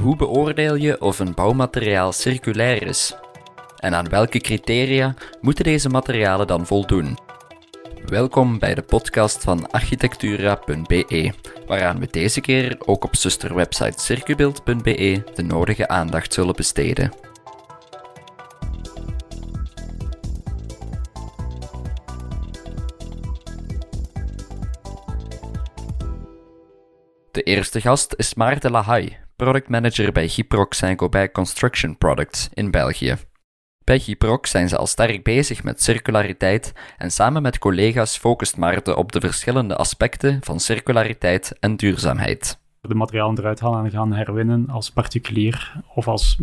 Hoe beoordeel je of een bouwmateriaal circulair is? En aan welke criteria moeten deze materialen dan voldoen? Welkom bij de podcast van architectura.be, waaraan we deze keer ook op zusterwebsite circubeeld.be de nodige aandacht zullen besteden. De eerste gast is Maarten Lahaye, productmanager bij Gyproc Saint-Gobain Construction Products in België. Bij Gyproc zijn ze al sterk bezig met circulariteit en samen met collega's focust Maarten op de verschillende aspecten van circulariteit en duurzaamheid. De materialen eruit halen en gaan herwinnen als particulier of als,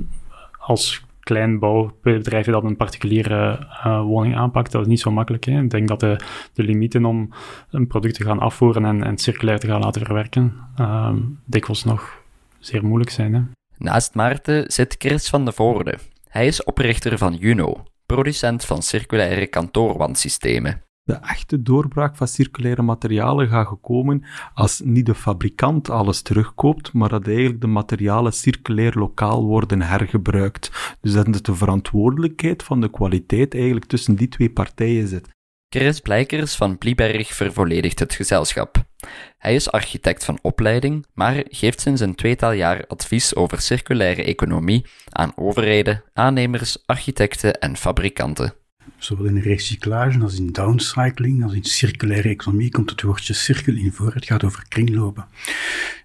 als klein bouwbedrijf dat een particuliere uh, woning aanpakt, dat is niet zo makkelijk. Hè? Ik denk dat de, de limieten om een product te gaan afvoeren en, en circulair te gaan laten verwerken, uh, dikwijls nog zeer moeilijk zijn. Hè? Naast Maarten zit Chris van de Voorde. Hij is oprichter van Juno, producent van circulaire kantoorwandsystemen. De echte doorbraak van circulaire materialen gaat gekomen als niet de fabrikant alles terugkoopt, maar dat eigenlijk de materialen circulair lokaal worden hergebruikt. Dus dat de verantwoordelijkheid van de kwaliteit eigenlijk tussen die twee partijen zit. Chris Blijkers van Blieberg vervolledigt het gezelschap. Hij is architect van opleiding, maar geeft sinds een tweetal jaar advies over circulaire economie aan overheden, aannemers, architecten en fabrikanten. Zowel in recyclage als in downcycling, als in circulaire economie komt het woordje cirkel in voor. Het gaat over kringlopen.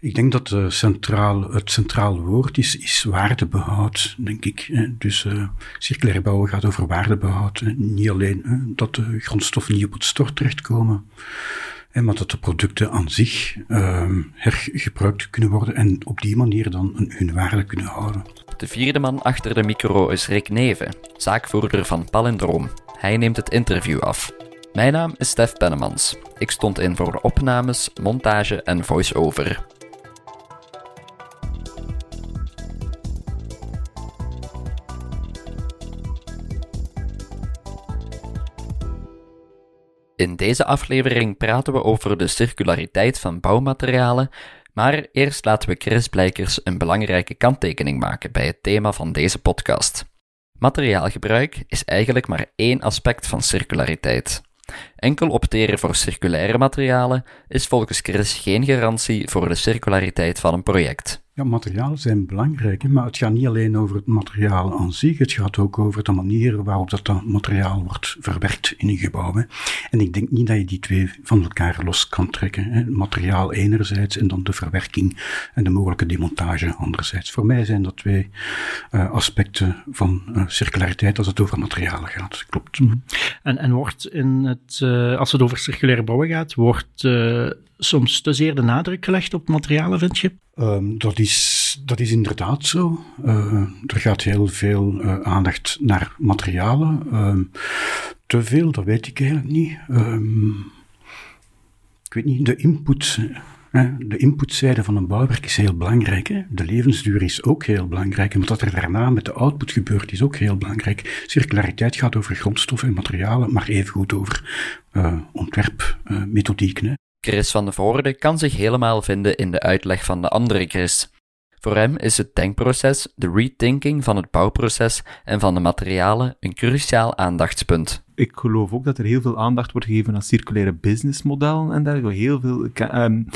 Ik denk dat uh, centraal, het centraal woord is, is waardebehoud, denk ik. Dus uh, circulaire bouwen gaat over waardebehoud. Niet alleen dat de grondstoffen niet op het stort terechtkomen, maar dat de producten aan zich uh, hergebruikt kunnen worden en op die manier dan hun waarde kunnen houden. De vierde man achter de micro is Rick Neven, zaakvoerder van Palindroom. Hij neemt het interview af. Mijn naam is Stef Pennemans. Ik stond in voor opnames, montage en voice-over. In deze aflevering praten we over de circulariteit van bouwmaterialen, maar eerst laten we Chris Blijkers een belangrijke kanttekening maken bij het thema van deze podcast. Materiaalgebruik is eigenlijk maar één aspect van circulariteit. Enkel opteren voor circulaire materialen is volgens Chris geen garantie voor de circulariteit van een project. Ja, materialen zijn belangrijk, maar het gaat niet alleen over het materiaal aan zich, het gaat ook over de manier waarop dat materiaal wordt verwerkt in een gebouw. En ik denk niet dat je die twee van elkaar los kan trekken. Materiaal enerzijds en dan de verwerking en de mogelijke demontage anderzijds. Voor mij zijn dat twee uh, aspecten van uh, circulariteit als het over materialen gaat. Klopt. -hmm. En, en wordt in het, uh, als het over circulaire bouwen gaat, wordt soms te zeer de nadruk gelegd op materialen, vind je? Um, dat, is, dat is inderdaad zo. Uh, er gaat heel veel uh, aandacht naar materialen. Um, te veel, dat weet ik eigenlijk niet. Um, ik weet niet, de input. De inputzijde van een bouwwerk is heel belangrijk. Hè? De levensduur is ook heel belangrijk. En wat er daarna met de output gebeurt, is ook heel belangrijk. Circulariteit gaat over grondstoffen en materialen, maar evengoed over uh, ontwerpmethodieken. Chris van de Voorde kan zich helemaal vinden in de uitleg van de andere Chris. Voor hem is het denkproces, de rethinking van het bouwproces en van de materialen een cruciaal aandachtspunt. Ik geloof ook dat er heel veel aandacht wordt gegeven aan circulaire businessmodellen en dergelijke. Heel veel. Um,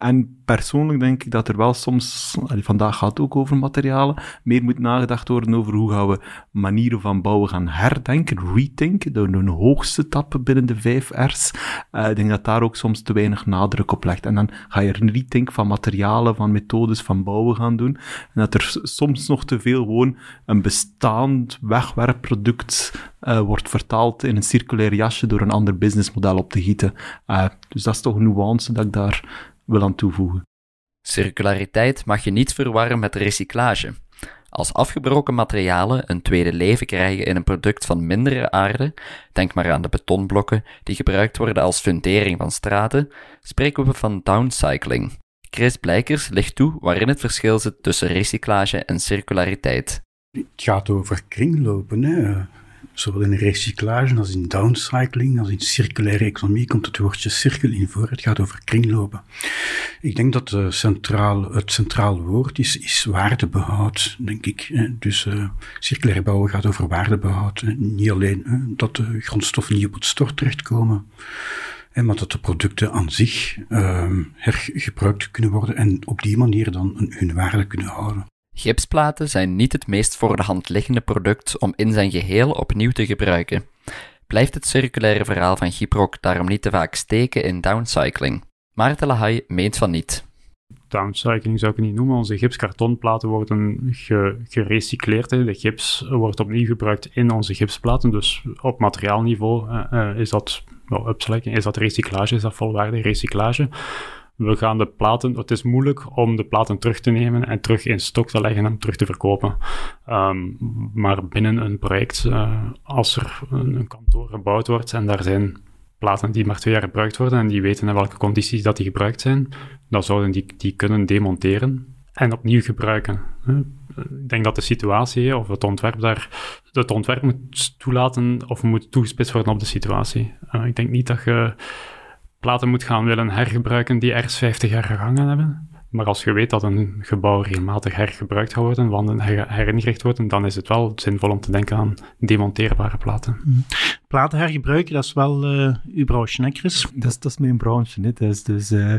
en persoonlijk denk ik dat er wel soms, vandaag gaat het ook over materialen, meer moet nagedacht worden over hoe gaan we manieren van bouwen gaan herdenken, rethinken, door een hoogste tappen binnen de vijf R's. Uh, ik denk dat daar ook soms te weinig nadruk op legt. En dan ga je een rethink van materialen, van methodes van bouwen gaan doen. En dat er soms nog te veel gewoon een bestaand wegwerpproduct uh, wordt vertaald in een circulair jasje door een ander businessmodel op te gieten. Uh, dus dat is toch een nuance dat ik daar wil aan toevoegen. Circulariteit mag je niet verwarren met recyclage. Als afgebroken materialen een tweede leven krijgen in een product van mindere aarde, denk maar aan de betonblokken die gebruikt worden als fundering van straten, spreken we van downcycling. Chris Blijkers legt toe waarin het verschil zit tussen recyclage en circulariteit. Het gaat over kringlopen. Hè? Zowel in recyclage als in downcycling, als in circulaire economie komt het woordje cirkel in voor. Het gaat over kringlopen. Ik denk dat uh, centraal, het centraal woord is, is waardebehoud, denk ik. Dus uh, circulair bouwen gaat over waardebehoud. Niet alleen uh, dat de grondstoffen niet op het stort terechtkomen, maar dat de producten aan zich ehm, hergebruikt kunnen worden en op die manier dan hun waarde kunnen houden. Gipsplaten zijn niet het meest voor de hand liggende product om in zijn geheel opnieuw te gebruiken. Blijft het circulaire verhaal van Gyproc daarom niet te vaak steken in downcycling? Maarten Lahaye meent van niet. Downcycling zou ik het niet noemen. Onze gipskartonplaten worden gerecycleerd. De gips wordt opnieuw gebruikt in onze gipsplaten. Dus op materiaalniveau uh, is dat well, is dat recyclage, is dat volwaardige recyclage we gaan de platen, het is moeilijk om de platen terug te nemen en terug in stok te leggen en terug te verkopen. Ehm, maar binnen een project, uh, als er een, kantoor gebouwd wordt en daar zijn platen die maar twee jaar gebruikt worden en die weten in welke condities dat die gebruikt zijn, dan zouden die die kunnen demonteren en opnieuw gebruiken. Ik denk dat de situatie of het ontwerp daar, het ontwerp moet toelaten of moet toegespitst worden op de situatie. Uh, ik denk niet dat je platen moet gaan willen hergebruiken die ergens 50 jaar gegangen hebben. Maar als je weet dat een gebouw regelmatig hergebruikt gaat worden, wanden heringericht worden, dan is het wel zinvol om te denken aan demonteerbare platen. Platen hergebruiken, dat is wel uh, uw branche, hè, Chris? Dat is, dat mijn branche, hè. Dus, uh,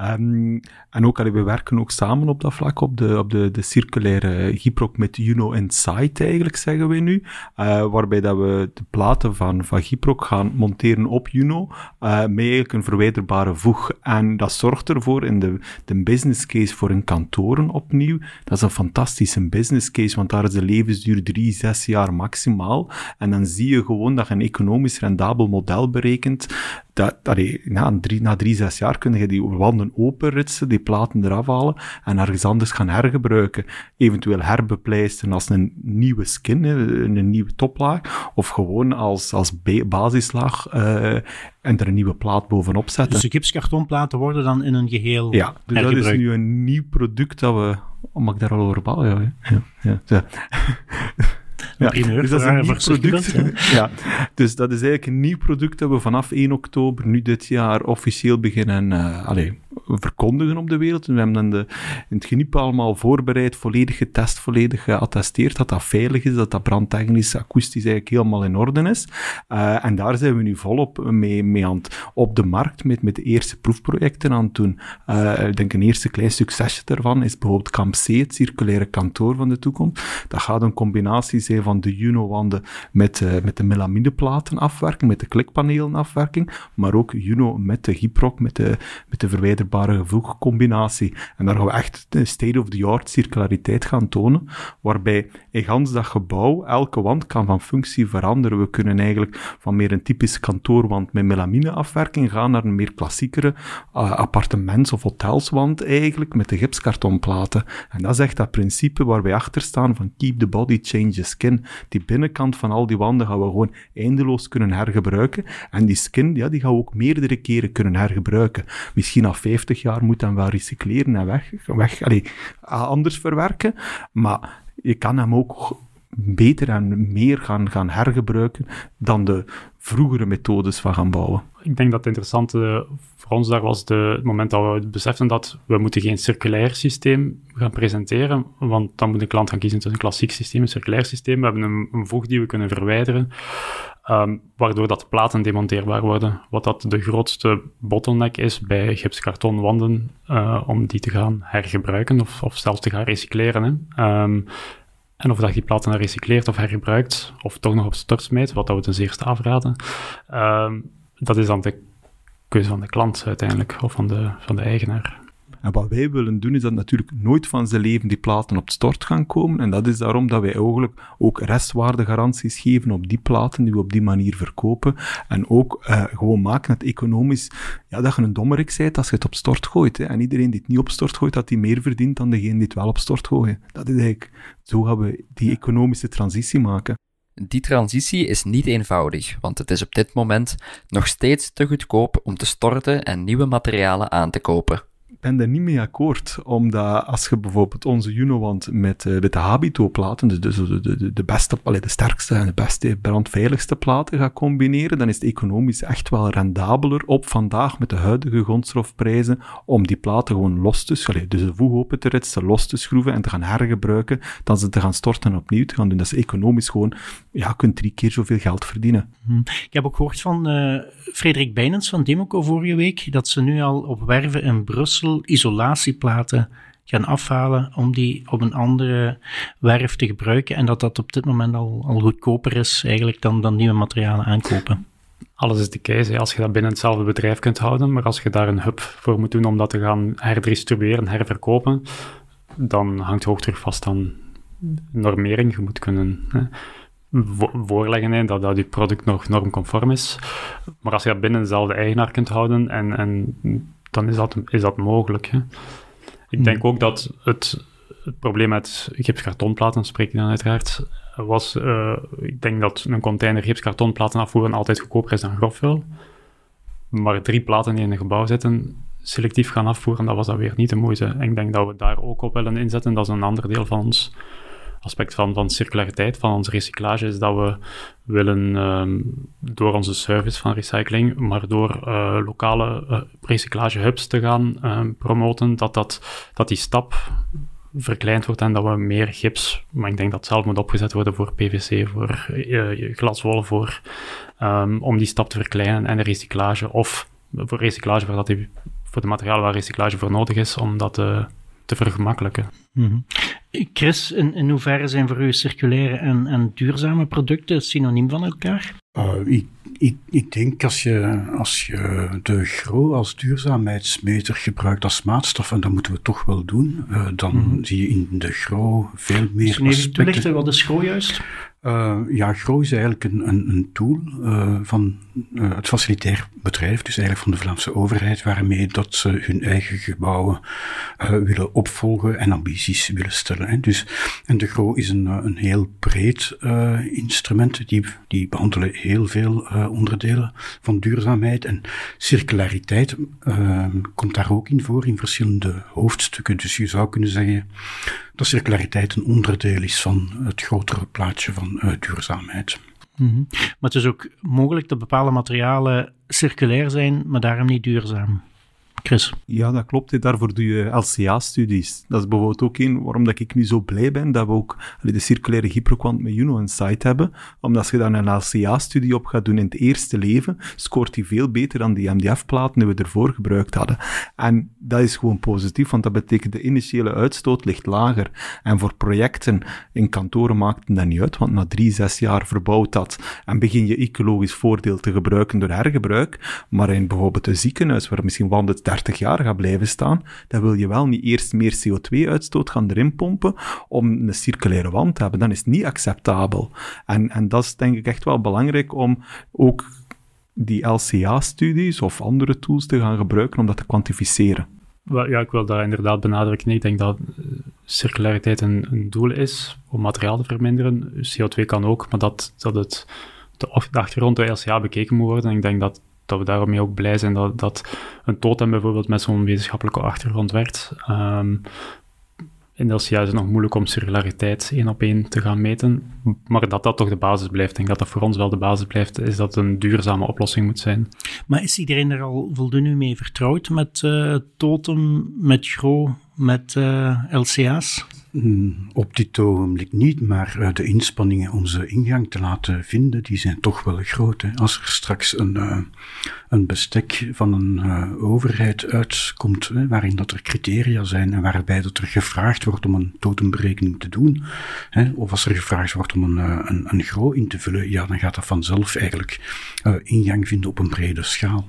um, en ook, allee, we werken ook samen op dat vlak, op de, op de, de circulaire Gyproc met Juno Insight, eigenlijk, zeggen we nu. Uh, waarbij dat we de platen van, van Gyproc gaan monteren op Juno, met eigenlijk een verwijderbare voeg. En dat zorgt ervoor, in de, de business case voor een kantoren opnieuw, dat is een fantastische business case, want daar is de levensduur drie, zes jaar maximaal. En dan zie je gewoon dat je een economisch rendabel model berekent, dat, allee, na, drie, na drie, zes jaar kun je die wanden openritsen, die platen eraf halen en ergens anders gaan hergebruiken. Eventueel herbepleisteren als een nieuwe skin, een nieuwe toplaag, of gewoon als, als basislaag uh, en er een nieuwe plaat bovenop zetten. Dus de gipskartonplaten worden dan in een geheel Ja, dus dat is nu een nieuw product dat we... Oh, mag ik daar al over bouwen? Ja, ja, ja. Ja, dus dat is een nieuw product. ja. dus dat is eigenlijk een nieuw product dat we vanaf 1 oktober nu dit jaar officieel beginnen uh, allez, verkondigen op de wereld. We hebben dan in het geniep allemaal voorbereid, volledig getest, volledig geattesteerd dat dat veilig is, dat dat brandtechnisch, akoestisch eigenlijk helemaal in orde is. Uh, en daar zijn we nu volop mee, mee aan het, op de markt met, met de eerste proefprojecten aan het doen. Uh, ik denk een eerste klein succesje daarvan is bijvoorbeeld Camp C, het circulaire kantoor van de toekomst. Dat gaat een combinatie zijn van de Juno-wanden met, uh, met de melamideplaten afwerking, met de klikpanelen afwerking, maar ook Juno met de Gyproc, met de, met de verwijderbare voegcombinatie. En daar gaan we echt state-of-the-art circulariteit gaan tonen, waarbij in gans dat gebouw elke wand kan van functie veranderen. We kunnen eigenlijk van meer een typisch kantoorwand met melamineafwerking gaan naar een meer klassiekere uh, appartements- of hotelswand eigenlijk, met de gipskartonplaten. En dat is echt dat principe waar wij achter staan van keep the body, change the skin. Die binnenkant van al die wanden gaan we gewoon eindeloos kunnen hergebruiken. En die skin, ja, die gaan we ook meerdere keren kunnen hergebruiken. Misschien na 50 jaar moet dan wel recycleren en weg, weg anders verwerken. Maar je kan hem ook beter en meer gaan, gaan hergebruiken dan de vroegere methodes van gaan bouwen. Ik denk dat het interessante voor ons daar was de, het moment dat we beseften dat we moeten geen circulair systeem gaan presenteren, want dan moet een klant gaan kiezen tussen een klassiek systeem en een circulair systeem. We hebben een, een die we kunnen verwijderen, um, waardoor dat platen demonteerbaar worden. Wat dat de grootste bottleneck is bij gipskartonwanden, uh, om die te gaan hergebruiken of, of zelfs te gaan recycleren. Um, en of dat je platen dan recycleert of hergebruikt, of toch nog op stort smijt, wat dat we ten zeerste afraden, um, dat is dan de keuze van de klant uiteindelijk, of van de, van de eigenaar. En wat wij willen doen, is dat natuurlijk nooit van zijn leven die platen op stort gaan komen. En dat is daarom dat wij eigenlijk ook restwaardegaranties geven op die platen die we op die manier verkopen. En ook uh, gewoon maken het economisch, ja, dat je een dommerik bent als je het op stort gooit. Hè. En iedereen die het niet op stort gooit, dat die meer verdient dan degene die het wel op stort gooien. Dat is eigenlijk, zo gaan we die economische transitie maken. Die transitie is niet eenvoudig, want het is op dit moment nog steeds te goedkoop om te storten en nieuwe materialen aan te kopen ben daar niet mee akkoord, omdat als je bijvoorbeeld onze Junowand met, uh, met de Habito-platen, dus de, de, de, beste, allee, de sterkste en de beste brandveiligste platen gaat combineren, dan is het economisch echt wel rendabeler op vandaag met de huidige grondstofprijzen om die platen gewoon los te schroeven, dus de voeg open te ritsen, los te schroeven en te gaan hergebruiken, dan ze te gaan storten en opnieuw te gaan doen. Dat is economisch gewoon, ja, je kunt drie keer zoveel geld verdienen. Hm. Ik heb ook gehoord van uh, Frederik Bijnens van Democo vorige week, dat ze nu al op werven in Brussel isolatieplaten gaan afhalen om die op een andere werf te gebruiken en dat dat op dit moment al, al goedkoper is eigenlijk dan, dan nieuwe materialen aankopen. Alles is te kiezen als je dat binnen hetzelfde bedrijf kunt houden, maar als je daar een hub voor moet doen om dat te gaan herdistribueren, herverkopen, dan hangt hoog terug vast aan normering. Je moet kunnen hè, voorleggen hè, dat, dat je product nog normconform is. Maar als je dat binnen dezelfde eigenaar kunt houden, en, en, dan is dat, is dat mogelijk. Hè. Ik denk hmm. ook dat het, het probleem met gipskartonplaten, spreek ik dan uiteraard, was, uh, ik denk dat een container gipskartonplaten afvoeren altijd goedkoper is dan grofvuil. Maar drie platen die in een gebouw zitten, selectief gaan afvoeren, dat was dat weer niet de moeite. En ik denk dat we daar ook op willen inzetten. Dat is een ander deel van ons aspect van, van circulariteit, van onze recyclage, is dat we willen um, door onze service van recycling, maar door uh, lokale uh, recyclagehubs te gaan um, promoten, dat, dat, dat die stap verkleind wordt en dat we meer gips, maar ik denk dat het zelf moet opgezet worden voor PVC, voor uh, glaswol, voor, um, om die stap te verkleinen en de recyclage, of voor recyclage, voor, dat die, voor de materialen waar recyclage voor nodig is, om dat te, vergemakkelijken. Mm Chris, in, in hoeverre zijn voor u circulaire en, en duurzame producten synoniem van elkaar? Uh, ik, ik, ik, denk als je, als je de GRO als duurzaamheidsmeter gebruikt als maatstaf, en dat moeten we toch wel doen, uh, dan mm zie je in de GRO veel meer Misschien even toelichten, wat is GRO juist? Uh, ja, GRO is eigenlijk een, een, een tool uh, van uh, het facilitair bedrijf, dus eigenlijk van de Vlaamse overheid, waarmee dat ze hun eigen gebouwen willen opvolgen en ambities willen stellen. Hè. Dus, en de GRO is een, een heel breed instrument, die, die behandelen heel veel onderdelen van duurzaamheid en circulariteit komt daar ook in voor, in verschillende hoofdstukken. Dus je zou kunnen zeggen dat circulariteit een onderdeel is van het grotere plaatje van uh, duurzaamheid. -hmm. Maar het is ook mogelijk dat bepaalde materialen circulair zijn, maar daarom niet duurzaam. Chris? Ja, dat klopt. Daarvoor doe je LCA-studies. Dat is bijvoorbeeld ook een waarom dat ik nu zo blij ben dat we ook de circulaire hyperquant met Juno site hebben. Omdat als je daar een LCA-studie op gaat doen in het eerste leven, scoort die veel beter dan die MDF-platen die we ervoor gebruikt hadden. En dat is gewoon positief, want dat betekent de initiële uitstoot ligt lager. En voor projecten in kantoren maakt het dat niet uit, want na drie, zes jaar verbouwt dat en begin je ecologisch voordeel te gebruiken door hergebruik. Maar in bijvoorbeeld een ziekenhuis, waar misschien wandelt 30 jaar gaat blijven staan, dan wil je wel niet eerst meer CO2-uitstoot gaan erin pompen om een circulaire wand te hebben. Dan is niet acceptabel. En, en dat is denk ik echt wel belangrijk om ook die LCA-studies of andere tools te gaan gebruiken om dat te kwantificeren. Ja, ik wil daar inderdaad benadrukken. Ik denk dat eh, circulariteit een, een doel is om materiaal te verminderen. CO2 kan ook, maar dat, dat het de, de achtergrond door LCA bekeken moet worden. En ik denk dat dat we daarmee ook blij zijn dat, dat een totem bijvoorbeeld met zo'n wetenschappelijke achtergrond werd. Um, de LCA is het nog moeilijk om circulariteit één op één te gaan meten, maar dat dat toch de basis blijft. Ik denk dat dat voor ons wel de basis blijft, is dat het een duurzame oplossing moet zijn. Maar is iedereen er al voldoende mee vertrouwd met uh, Totem, met GRO, met uh, LCA's? Mm, op dit ogenblik niet, maar uh, de inspanningen om ze ingang te laten vinden, die zijn toch wel groot. Hè. Als er straks een, uh, een bestek van een uh, overheid uitkomt, hè, waarin dat er criteria zijn en waarbij dat er gevraagd wordt om een totemberekening te doen, hè, of als er gevraagd wordt om een, een, een gro in te vullen, ja, dan gaat dat vanzelf eigenlijk ingang vinden op een brede schaal.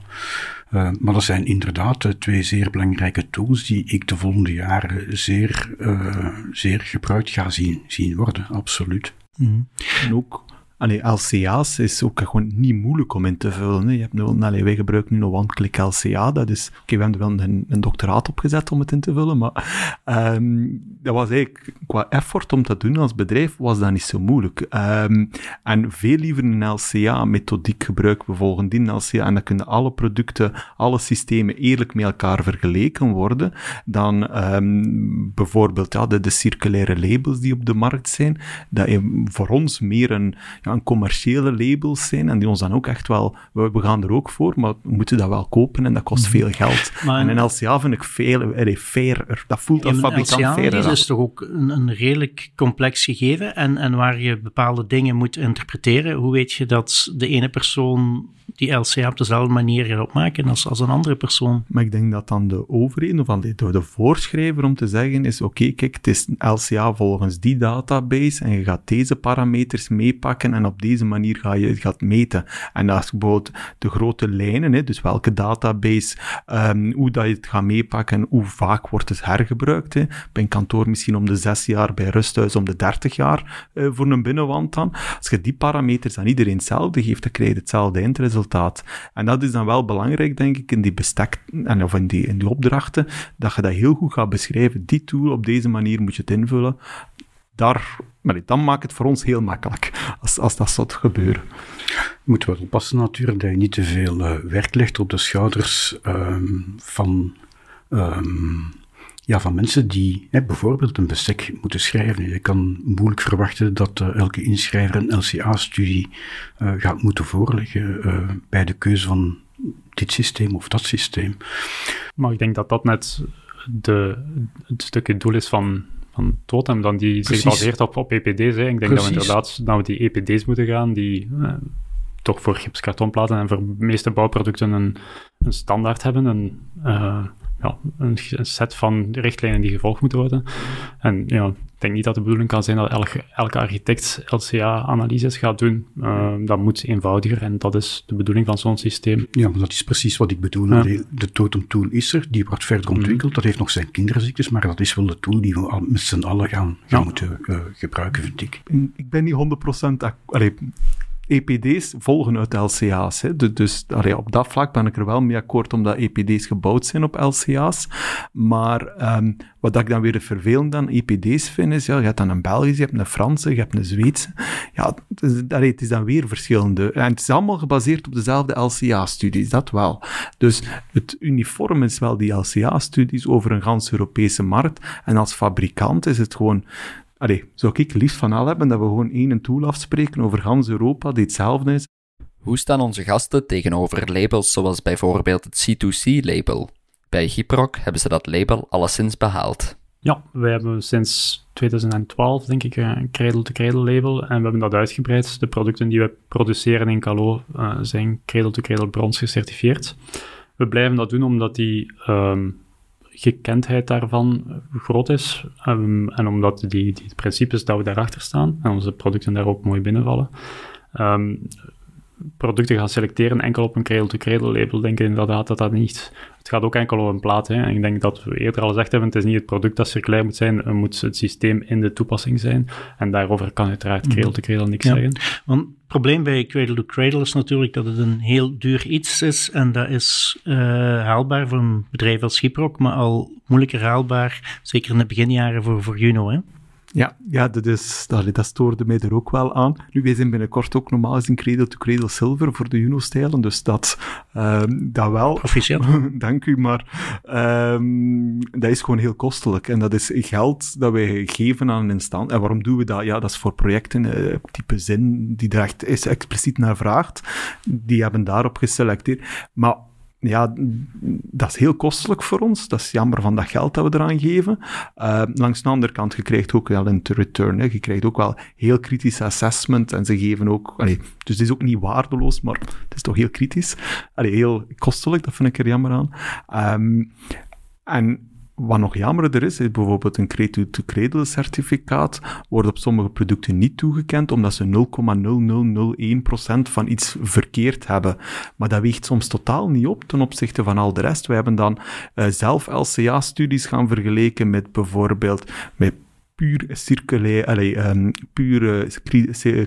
Uh, maar dat zijn inderdaad uh, twee zeer belangrijke tools die ik de volgende jaren zeer, uh, zeer gebruikt ga zien, zien worden, absoluut. Mm. En ook allee, LCA's is ook gewoon niet moeilijk om in te vullen. Je hebt nu, wij gebruiken nu nog one-click LCA. Dat is, oké, we hebben er wel een, een, doctoraat opgezet om het in te vullen, maar um, dat was eigenlijk, qua effort om dat te doen als bedrijf, was dat niet zo moeilijk. Um, en veel liever een LCA-methodiek gebruiken we volgen die LCA, en dan kunnen alle producten, alle systemen eerlijk met elkaar vergeleken worden, dan um, bijvoorbeeld ja, de, circulaire labels die op de markt zijn, dat voor ons meer een, commerciële labels zijn en die ons dan ook echt wel, we, we gaan er ook voor, maar we moeten dat wel kopen en dat kost mhm. veel geld. Maar en een LCA vind ik veel, eh, fairer. Dat voelt als fabrikant fairer. LCA is toch ook een, een, redelijk complex gegeven en, en waar je bepaalde dingen moet interpreteren. Hoe weet je dat de ene persoon die LCA op dezelfde manier gaat opmaken als, als een andere persoon. Maar ik denk dat dan de overheden of de, de voorschrijver om te zeggen is, oké, kijk, het is LCA volgens die database en je gaat deze parameters meepakken en op deze manier ga je het gaat meten. En is bijvoorbeeld de grote lijnen, hè, dus welke database, um, hoe dat je het gaat meepakken en hoe vaak wordt het hergebruikt. Hè. Bij een kantoor misschien om de zes jaar, bij rusthuis om de dertig jaar uh, voor een binnenwand dan. Als je die parameters aan iedereen hetzelfde geeft, dan krijg je hetzelfde eindresultaat en dat is dan wel belangrijk, denk ik, in die bestek, of in die, in die opdrachten, dat je dat heel goed gaat beschrijven. Die tool, op deze manier moet je het invullen. Daar, maar dan maakt het voor ons heel makkelijk, als, als dat zou gebeuren. Je moet wel oppassen natuurlijk, dat je niet te veel uh, werk legt op de schouders um, van... Um, ja, van mensen die hè, bijvoorbeeld een bestek moeten schrijven. Je kan moeilijk verwachten dat uh, elke inschrijver een LCA-studie uh, gaat moeten voorleggen uh, bij de keuze van dit systeem of dat systeem. Maar ik denk dat dat net de, het stukje doel is van, van Totem, dan die zich baseert op, op EPD's. Hè. Ik denk Precies. dat we inderdaad we die EPD's moeten gaan, die toch voor gipskartonplaten en voor de meeste bouwproducten een, een standaard hebben. Een, ja, een, set van richtlijnen die gevolgd moeten worden. En ja, ik denk niet dat de bedoeling kan zijn dat elke, elke architect LCA-analyses gaat doen. Uh, dat moet eenvoudiger en dat is de bedoeling van zo'n systeem. Ja, maar dat is precies wat ik bedoel. De, de Totem Tool is er, die wordt verder ontwikkeld. Mm. Dat heeft nog zijn kinderziektes, maar dat is wel de tool die we met z'n allen gaan, gaan moeten uh, gebruiken, vind ik. Ik ben niet 100% allee, EPD's volgen uit LCA's. Hè. Dus allee, op dat vlak ben ik er wel mee akkoord, omdat EPD's gebouwd zijn op LCA's. Maar um, wat ik dan weer vervelend aan EPD's vind, is, ja, je hebt dan een Belgische, je hebt een Franse, je hebt een Zweedse. Ja, het is dan weer verschillende. En het is allemaal gebaseerd op dezelfde LCA-studies, dat wel. Dus het uniform is wel die LCA-studies over een gans Europese markt. En als fabrikant is het gewoon Allee, zou ik liefst van al hebben dat we gewoon één tool afspreken over gans Europa die hetzelfde is. Hoe staan onze gasten tegenover labels zoals bijvoorbeeld het C2C-label? Bij Gyproc hebben ze dat label alleszins behaald. Ja, wij hebben sinds 2012, denk ik, een cradle-to-cradle label en we hebben dat uitgebreid. De producten die we produceren in Calo uh, zijn cradle-to-cradle brons gecertificeerd. We blijven dat doen omdat die um, gekendheid daarvan groot is. Um, en omdat die, die principes dat we daarachter staan en onze producten daar ook mooi binnenvallen. Um, producten gaan selecteren enkel op een cradle-to-cradle label, denk ik inderdaad dat dat niet het gaat ook enkel over een plaat. Hè. En ik denk dat we eerder al gezegd hebben, het is niet het product dat circulair moet zijn, het moet het systeem in de toepassing zijn. En daarover kan uiteraard cradle to cradle niks zeggen. Want het probleem bij cradle to cradle is natuurlijk dat het een heel duur iets is. En dat is uh, haalbaar voor een bedrijf als Schiprock, maar al moeilijker haalbaar, zeker in de beginjaren voor, voor Juno. Hè. Ja, ja dat, is, dat, dat stoorde mij er ook wel aan. Nu, wij zijn binnenkort ook normaal eens in Cradle to Cradle Silver voor de Juno-stijlen, dus dat, um, dat wel. Proficiat. Dank u, maar um, dat is gewoon heel kostelijk. En dat is geld dat wij geven aan een instant. En waarom doen we dat? Ja, dat is voor projecten, uh, type zin, die er echt is expliciet naar vraagt. Die hebben daarop geselecteerd. Maar ja, dat is heel kostelijk voor ons. Dat is jammer van dat geld dat we eraan geven. Uh, langs de andere kant, je krijgt ook wel een return. Je krijgt ook wel heel kritisch assessment. En ze geven ook... Dus het is ook niet waardeloos, maar het is toch heel kritisch. Allee, heel kostelijk, dat vind ik er jammer aan. Um, en wat nog jammerder is, is bijvoorbeeld een cradle-to-cradle certificaat wordt op sommige producten niet toegekend omdat ze 0,0001% van iets verkeerd hebben. Maar dat weegt soms totaal niet op ten opzichte van al de rest. We hebben dan uh, zelf LCA-studies gaan vergeleken met bijvoorbeeld met puur circulair, allee, um, puur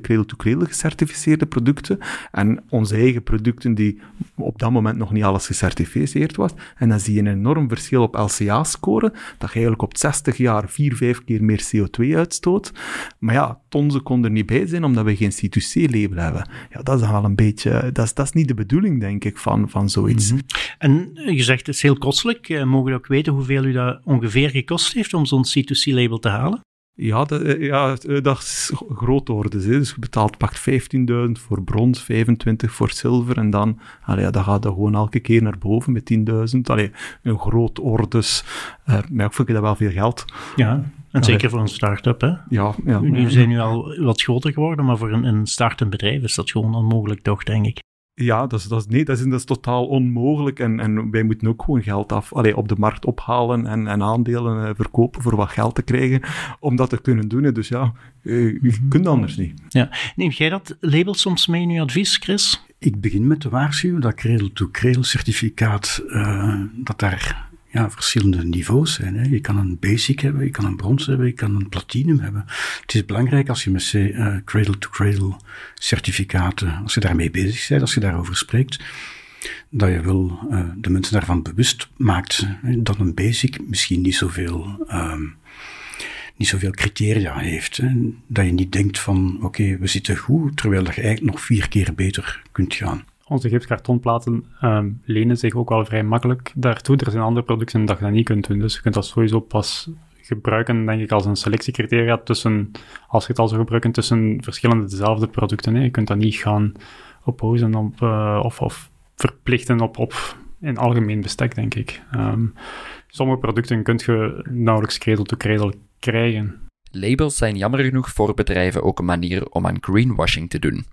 cradle-to-cradle gecertificeerde producten en onze eigen producten die op dat moment nog niet alles gecertificeerd was. En dan zie je een enorm verschil op LCA-score, dat je eigenlijk op 60 jaar vier, vijf keer meer CO2 uitstoot. Maar ja, Tonze kon er niet bij zijn omdat we geen C2C-label hebben. Ja, dat is wel een beetje, dat is, dat is niet de bedoeling, denk ik, van, van zoiets. Mhm. En je zegt het is heel kostelijk. Eh, mogen we ook weten hoeveel u dat ongeveer gekost heeft om zo'n C2C-label te halen? Ja, dat, eh, ja, eh, dat is groot orde. Dus je betaalt pakt 15.000 voor brons, 25 voor zilver en dan, allee, dan gaat dat gewoon elke keer naar boven met 10.000. Allee, een groot ordes. Uh, maar ik vind dat wel veel geld. Ja, en zeker voor een start-up, hè? Ja, ja. Nu zijn nu al wat groter geworden, maar voor een, een start-up bedrijf is dat gewoon onmogelijk toch, denk ik. Ja, dat is, dat is, nee, dat is, dat is totaal onmogelijk. En, en wij moeten ook gewoon geld af, allee, op de markt ophalen en, en aandelen uh, verkopen voor wat geld te krijgen, om dat te kunnen doen. Dus ja, uh, je kunt anders niet. Ja. Neem jij dat label soms mee in je advies, Chris? Ik begin met te waarschuwen dat cradle-to-cradle certificaat, uh, dat daar verschillende niveaus zijn. Hè. Je kan een basic hebben, je kan een brons hebben, je kan een platinum hebben. Het is belangrijk als je met cradle-to-cradle certificaten, als je daarmee bezig bent, als je daarover spreekt, dat je wel uh, de mensen daarvan bewust maakt dat een basic misschien niet zoveel, um, niet zoveel criteria heeft. Dat je niet denkt van, oké, we zitten goed, terwijl dat je eigenlijk nog vier keer beter kunt gaan onze gipskartonplaten um, lenen zich ook wel vrij makkelijk daartoe. Er zijn andere producten dat je dat niet kunt doen. Dus je kunt dat sowieso pas gebruiken, denk ik, als een selectiecriteria tussen, als je het al zou gebruiken, tussen verschillende dezelfde producten. Hè. Je kunt dat niet gaan opposen op, uh, of, of verplichten op, op in algemeen bestek, denk ik. Um, sommige producten kun je nauwelijks kredel-to-kredel krijgen. Labels zijn jammer genoeg voor bedrijven ook een manier om aan greenwashing te doen.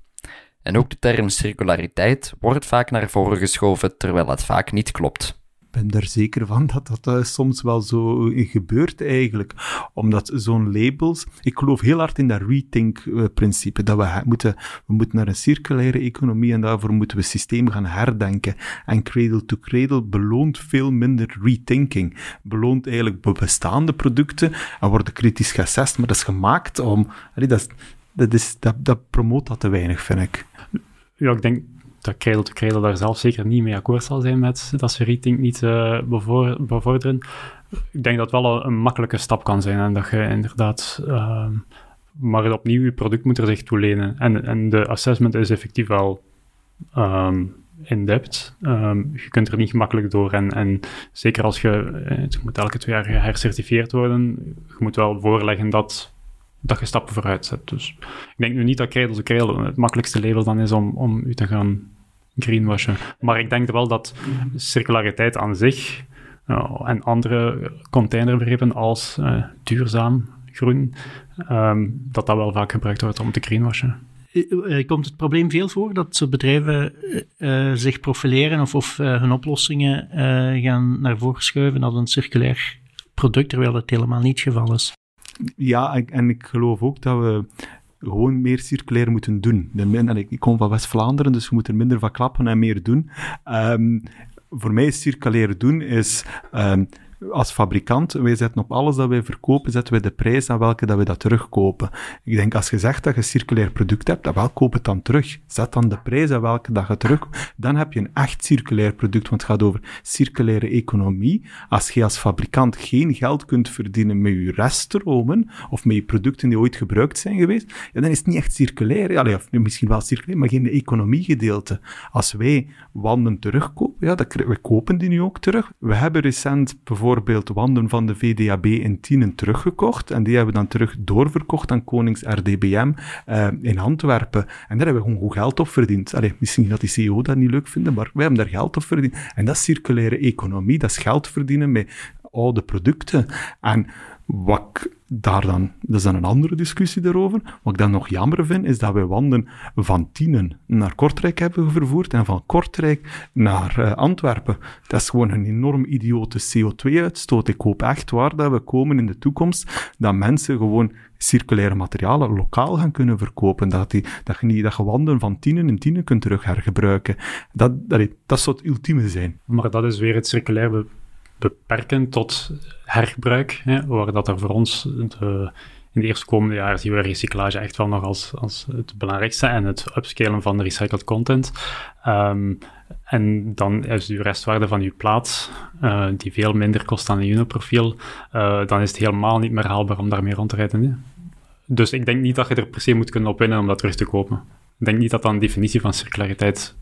En ook de term circulariteit wordt vaak naar voren geschoven, terwijl het vaak niet klopt ben er zeker van dat dat uh, soms wel zo gebeurt eigenlijk. Omdat zo'n labels... Ik geloof heel hard in dat rethink-principe. Dat we moeten, we moeten naar een circulaire economie en daarvoor moeten we systeem gaan herdenken. En cradle-to-cradle beloont veel minder rethinking. Beloont eigenlijk bestaande producten en worden kritisch geassest, maar dat is gemaakt om... dat, is, dat, dat, promoot te weinig, vind ik. Ja, ik denk dat Kredel to daar zelf zeker niet mee akkoord zal zijn met dat ze Rethink niet uh, bevorderen. Ik denk dat het wel een, makkelijke stap kan zijn en dat je inderdaad... Uh, maar opnieuw, je product moet er zich toe lenen. En, en de assessment is effectief wel um, in-depth. Um, je kunt er niet gemakkelijk door. En, en zeker als je... Eh, moet elke twee jaar hercertificeerd worden. Je moet wel voorleggen dat dat je stappen vooruit zet. Dus ik denk nu niet dat Cradle het makkelijkste label dan is om, om u te gaan greenwashen. Maar ik denk wel dat circulariteit aan zich uh, en andere containerbegrippen als uh, duurzaam, groen, um, dat dat wel vaak gebruikt wordt om te greenwashen. Uh, komt het probleem veel voor dat zo bedrijven zich profileren of, of hun oplossingen gaan naar voren schuiven als een circulair product, terwijl dat helemaal niet het geval is? Ja, en ik geloof ook dat we gewoon meer circulair moeten doen. Ik kom van West-Vlaanderen, dus we moeten minder van klappen en meer doen. Um, voor mij is circulair doen is um, als fabrikant, wij zetten op alles dat wij verkopen, zetten wij de prijs aan welke dat we dat terugkopen. Ik denk, als je zegt dat je circulair product hebt, dan wel koop het dan terug. Zet dan de prijs aan welke dat je terug... Dan heb je een echt circulair product, want het gaat over circulaire economie. Als je als fabrikant geen geld kunt verdienen met je reststromen, of met je producten die ooit gebruikt zijn geweest, ja, dan is het niet echt circulair. Allee, misschien wel circulair, maar geen economiegedeelte. Als wij wanden terugkopen, ja, dan, we kopen die nu ook terug. We hebben recent bijvoorbeeld bijvoorbeeld wanden van de VDAB in Tienen teruggekocht. En die hebben we dan terug doorverkocht aan Konings RDBM eh, in Antwerpen. En daar hebben we gewoon goed geld op verdiend. Allee, misschien dat die CEO dat niet leuk vinden, maar wij hebben daar geld op verdiend. En dat is circulaire economie, dat is geld verdienen met oude producten. En wat daar dan, dat is dan een andere discussie daarover. Wat ik dan nog jammer vind, is dat we wanden van Tienen naar Kortrijk hebben vervoerd en van Kortrijk naar uh, Antwerpen. Dat is gewoon een enorm idiote CO2-uitstoot. Ik hoop echt waar dat we komen in de toekomst dat mensen gewoon circulaire materialen lokaal gaan kunnen verkopen. Dat, die, dat, je, dat je wanden van Tienen in Tienen kunt terug hergebruiken. Dat, dat, dat zou het ultieme zijn. Maar dat is weer het circulaire beperken tot hergebruik, hè, waar dat er voor ons de, in de eerste komende jaren zien we recyclage echt wel nog als, als het belangrijkste en het upscalen van de recycled content. Um, en dan is uw restwaarde van uw plaat, uh, die veel minder kost dan een Uno-profiel, uh, dan is het helemaal niet meer haalbaar om daarmee rond te rijden. Dus ik denk niet dat je er per se moet kunnen opwinnen om dat terug te kopen. Ik denk niet dat dat een definitie van circulariteit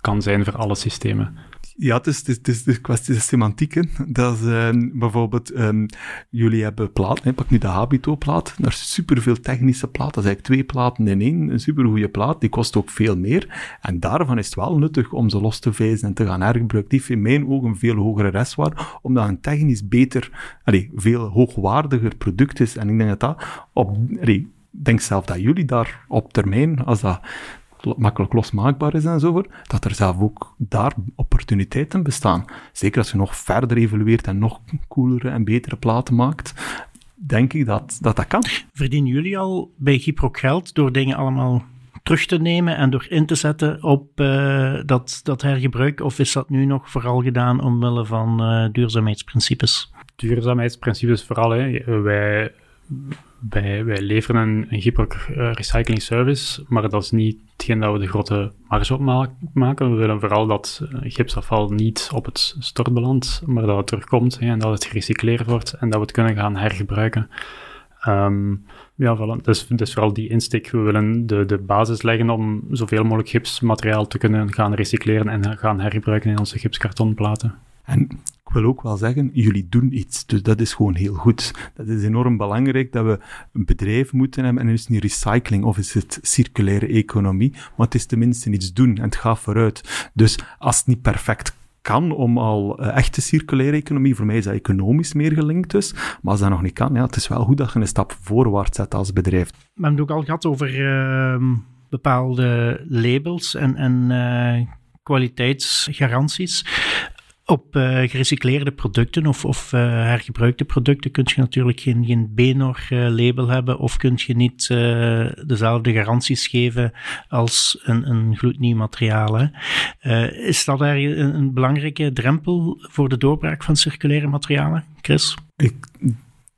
kan zijn voor alle systemen. Ja, het is, het is, de kwestie van semantiek. Dat is uh, bijvoorbeeld, um, jullie hebben hè, pak nu de Habito-plaat. Daar is superveel technische platen. Dat is eigenlijk twee platen in één. Een supergoeie plaat, die kost ook veel meer. En daarvan is het wel nuttig om ze los te vijzen en te gaan hergebruiken. In mijn ogen een veel hogere restwaarde, omdat een technisch beter, allee, veel hoogwaardiger product is. En ik denk dat dat op, denk zelf dat jullie daar op termijn, als dat makkelijk losmaakbaar is en zo, dat er zelf ook daar opportuniteiten bestaan. Zeker als je nog verder evolueert en nog coolere en betere platen maakt, denk ik dat dat, dat kan. Verdienen jullie al bij Gipro geld door dingen allemaal terug te nemen en door in te zetten op uh, dat, dat hergebruik? Of is dat nu nog vooral gedaan omwille van uh, duurzaamheidsprincipes? Duurzaamheidsprincipes vooral. Hè. Wij wij, leveren een, een recycling service, maar dat is niet hetgeen dat we de grote marge op maken. We willen vooral dat uh, gipsafval niet op het stort belandt, maar dat het terugkomt hè, en dat het gerecycleerd wordt en dat we het kunnen gaan hergebruiken. Um, ja, voilà. dus, dus vooral die insteek. We willen de, de basis leggen om zoveel mogelijk gipsmateriaal te kunnen gaan recycleren en gaan hergebruiken in onze gipskartonplaten. En ik wil ook wel zeggen, jullie doen iets. Dus dat is gewoon heel goed. Dat is enorm belangrijk dat we een bedrijf moeten hebben. En is het niet recycling of is het circulaire economie, maar het is tenminste iets doen en het gaat vooruit. Dus als het niet perfect kan om al uh, echte circulaire economie, voor mij is dat economisch meer gelinkt dus, maar als dat nog niet kan, ja, het is wel goed dat je een stap voorwaarts zet als bedrijf. We hebben het ook al gehad over uh, bepaalde labels en, en uh, kwaliteitsgaranties. Op uh, gerecycleerde producten of, of uh, hergebruikte producten kun je natuurlijk geen, geen BNOR-label uh, hebben of kun je niet dezelfde garanties geven als een, een gloednieuw materiaal. is dat daar een, een belangrijke drempel voor de doorbraak van circulaire materialen, Chris? Ik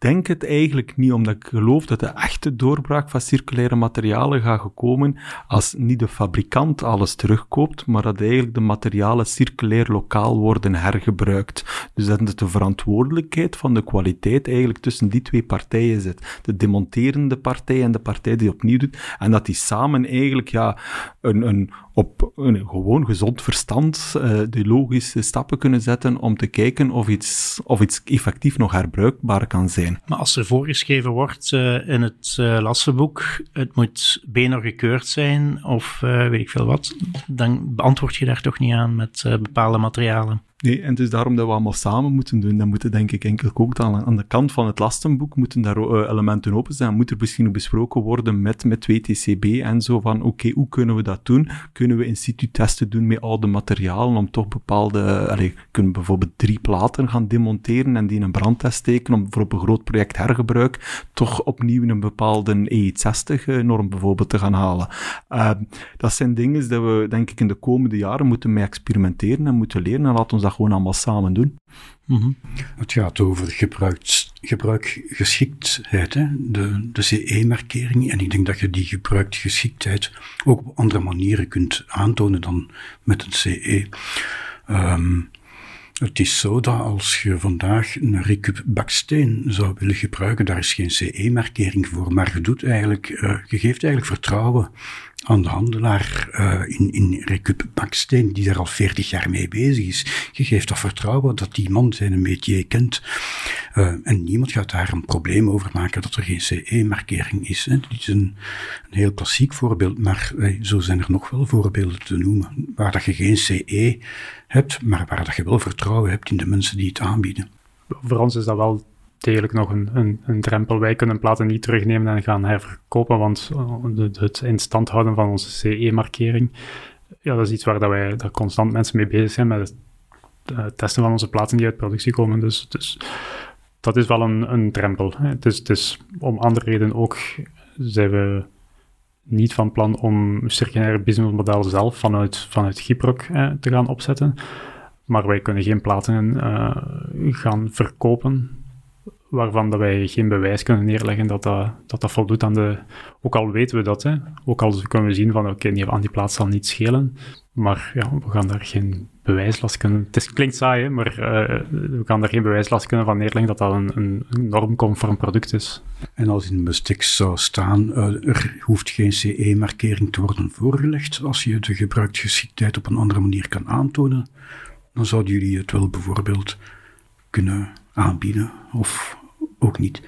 denk het eigenlijk niet, omdat ik geloof dat de echte doorbraak van circulaire materialen gaat gekomen als niet de fabrikant alles terugkoopt, maar dat eigenlijk de materialen circulair lokaal worden hergebruikt. Dus dat de verantwoordelijkheid van de kwaliteit eigenlijk tussen die twee partijen zit. De demonterende partij en de partij die opnieuw doet. En dat die samen eigenlijk ja, een, een op een gewoon gezond verstand uh, de logische stappen kunnen zetten om te kijken of iets, of iets effectief nog herbruikbaar kan zijn. Maar als er voorgeschreven wordt uh, in het uh, lassenboek, het moet benen gekeurd zijn of weet ik veel wat, dan beantwoord je daar toch niet aan met bepaalde materialen. Nee, en het is daarom dat we allemaal samen moeten doen. Dan moeten denk ik enkel ook aan, aan de kant van het lastenboek moeten daar uh, elementen open zijn. Moet er misschien ook besproken worden met, met WTCB en zo van oké, hoe kunnen we dat doen? Kunnen we in situ testen doen met al de materialen om toch bepaalde, kunnen bijvoorbeeld drie platen gaan demonteren en die in een brandtest steken om voor op een groot project hergebruik toch opnieuw een bepaalde E60-norm bijvoorbeeld te gaan halen. Uh, dat zijn dingen die we denk ik in de komende jaren moeten mee experimenteren en moeten leren en laat ons dat gewoon allemaal samen doen. Mm -hmm. Het gaat over gebruikt, gebruikgeschiktheid, hè? de, de CE-markering. En ik denk dat je die gebruikgeschiktheid ook op andere manieren kunt aantonen dan met een CE. Um, het is zo dat als je vandaag een recup baksteen zou willen gebruiken, daar is geen CE-markering voor, maar je, doet eigenlijk, uh, je geeft eigenlijk vertrouwen aan de handelaar uh, in, in Recup Baksteen, die daar al 40 jaar mee bezig is. Je geeft dat vertrouwen dat die man zijn métier kent. Uh, en niemand gaat daar een probleem over maken dat er geen CE-markering is. Hè. Dit is een, een heel klassiek voorbeeld, maar uh, zo zijn er nog wel voorbeelden te noemen, waar dat je geen CE hebt, maar waar dat je wel vertrouwen hebt in de mensen die het aanbieden. Voor ons is dat wel degelijk nog een, een, een, drempel. Wij kunnen platen niet terugnemen en gaan herverkopen, want uh, het in stand houden van onze CE-markering, ja, dat is iets waar dat wij daar constant mensen mee bezig zijn met het uh, testen van onze platen die uit productie komen. Dus, dus dat is wel een, een drempel. Dus, dus om andere redenen ook zijn we niet van plan om circulaire businessmodel zelf vanuit, vanuit Gyproc te gaan opzetten. maar wij kunnen geen platen gaan verkopen waarvan dat wij geen bewijs kunnen neerleggen dat dat, dat, voldoet aan de... Ook al weten we dat, hè. ook al kunnen we zien van oké, okay, aan die plaats zal niet schelen, maar ja, we gaan daar geen bewijslast kunnen... Het is, klinkt saai, hè, maar uh, we gaan daar geen bewijslast kunnen van neerleggen dat dat een, een, normconform product is. En als in bestek zou staan, uh, er hoeft geen CE-markering te worden voorgelegd als je de gebruiksgeschiktheid op een andere manier kan aantonen, dan zouden jullie het wel bijvoorbeeld kunnen aanbieden of ook niet.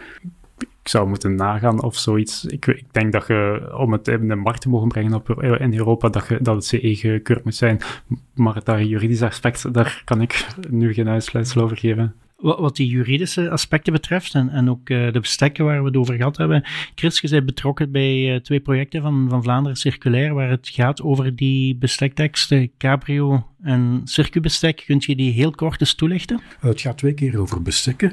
Ik zou moeten nagaan of zoiets. Ik, ik denk dat je, om het in de markt te mogen brengen op, in Europa, dat, je, dat het CE gekeurd moet zijn. Maar dat juridisch aspect, daar kan ik nu geen uitsluitsel over geven. Wat die juridische aspecten betreft en, en ook uh, de bestekken waar we het over gehad hebben. Chris, je bent betrokken bij uh, twee projecten van, van Vlaanderen Circulair waar het gaat over die bestekteksten, Cabrio en circubestek. Kunt je die heel kort eens toelichten? Uh, het gaat twee keer over bestekken.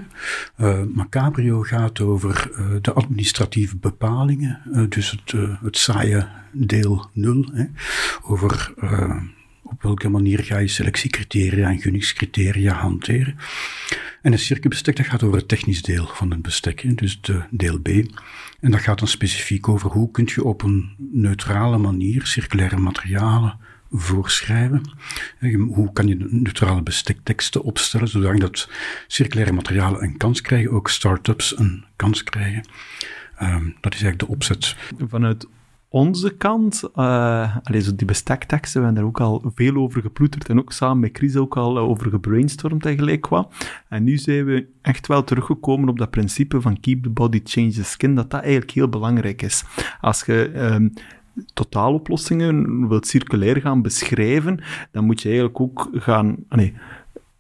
maar Cabrio gaat over de administratieve bepalingen, dus het, het saaie deel 0. Hè, over op welke manier ga je selectiecriteria en gunningscriteria hanteren. En een circuitbestek dat gaat over het technisch deel van het bestek, dus de deel B. En dat gaat dan specifiek over hoe kun je op een neutrale manier circulaire materialen voorschrijven. Hoe kan je neutrale bestekteksten opstellen, zodat circulaire materialen een kans krijgen, ook start-ups een kans krijgen. Um, dat is eigenlijk de opzet. Vanuit onze kant, uh, die bestekteksten, we hebben daar ook al veel over geploeterd en ook samen met Chris ook al over gebrainstormd en gelijk wat. En nu zijn we echt wel teruggekomen op dat principe van keep the body, change the skin, dat dat eigenlijk heel belangrijk is. Als je um, totaaloplossingen wilt circulair gaan beschrijven, dan moet je eigenlijk ook gaan... Nee,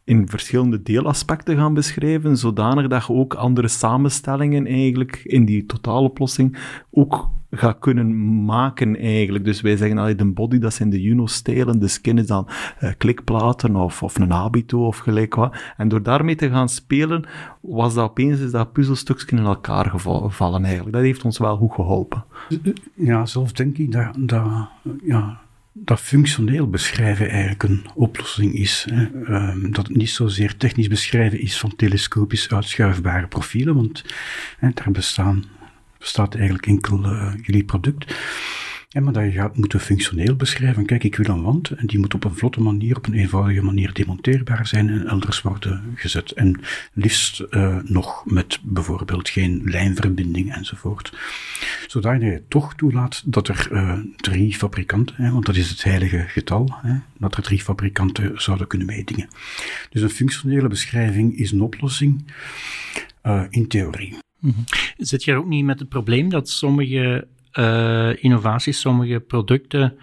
in verschillende deelaspecten gaan beschrijven, zodanig dat je ook andere samenstellingen eigenlijk in die totaaloplossing ook gaat kunnen maken eigenlijk. Dus wij zeggen altijd de body, dat zijn de Juno-stelen, de skin is dan uh, klikplaten of, of een habito of gelijk wat. En door daarmee te gaan spelen, was dat opeens is dat puzzelstukje in elkaar gevallen eigenlijk. Dat heeft ons wel goed geholpen. Ja, zelf denk ik dat, dat ja, dat functioneel beschrijven eigenlijk een oplossing is. Hè. Um, dat het niet zozeer technisch beschrijven is van telescopisch uitschuifbare profielen, want daar bestaan, bestaat eigenlijk enkel uh, jullie product. Maar dat je gaat moeten functioneel beschrijven. Kijk, ik wil een wand en die moet op een vlotte manier, op een eenvoudige manier demonteerbaar zijn en elders worden gezet. En liefst uh, nog met bijvoorbeeld geen lijnverbinding enzovoort. Zodat je toch toelaat dat er uh, drie fabrikanten, hè, want dat is het heilige getal, hè, dat er drie fabrikanten zouden kunnen meedingen. Dus een functionele beschrijving is een oplossing in theorie. -hmm. Zit je er ook niet met het probleem dat sommige uh, innovaties, sommige producten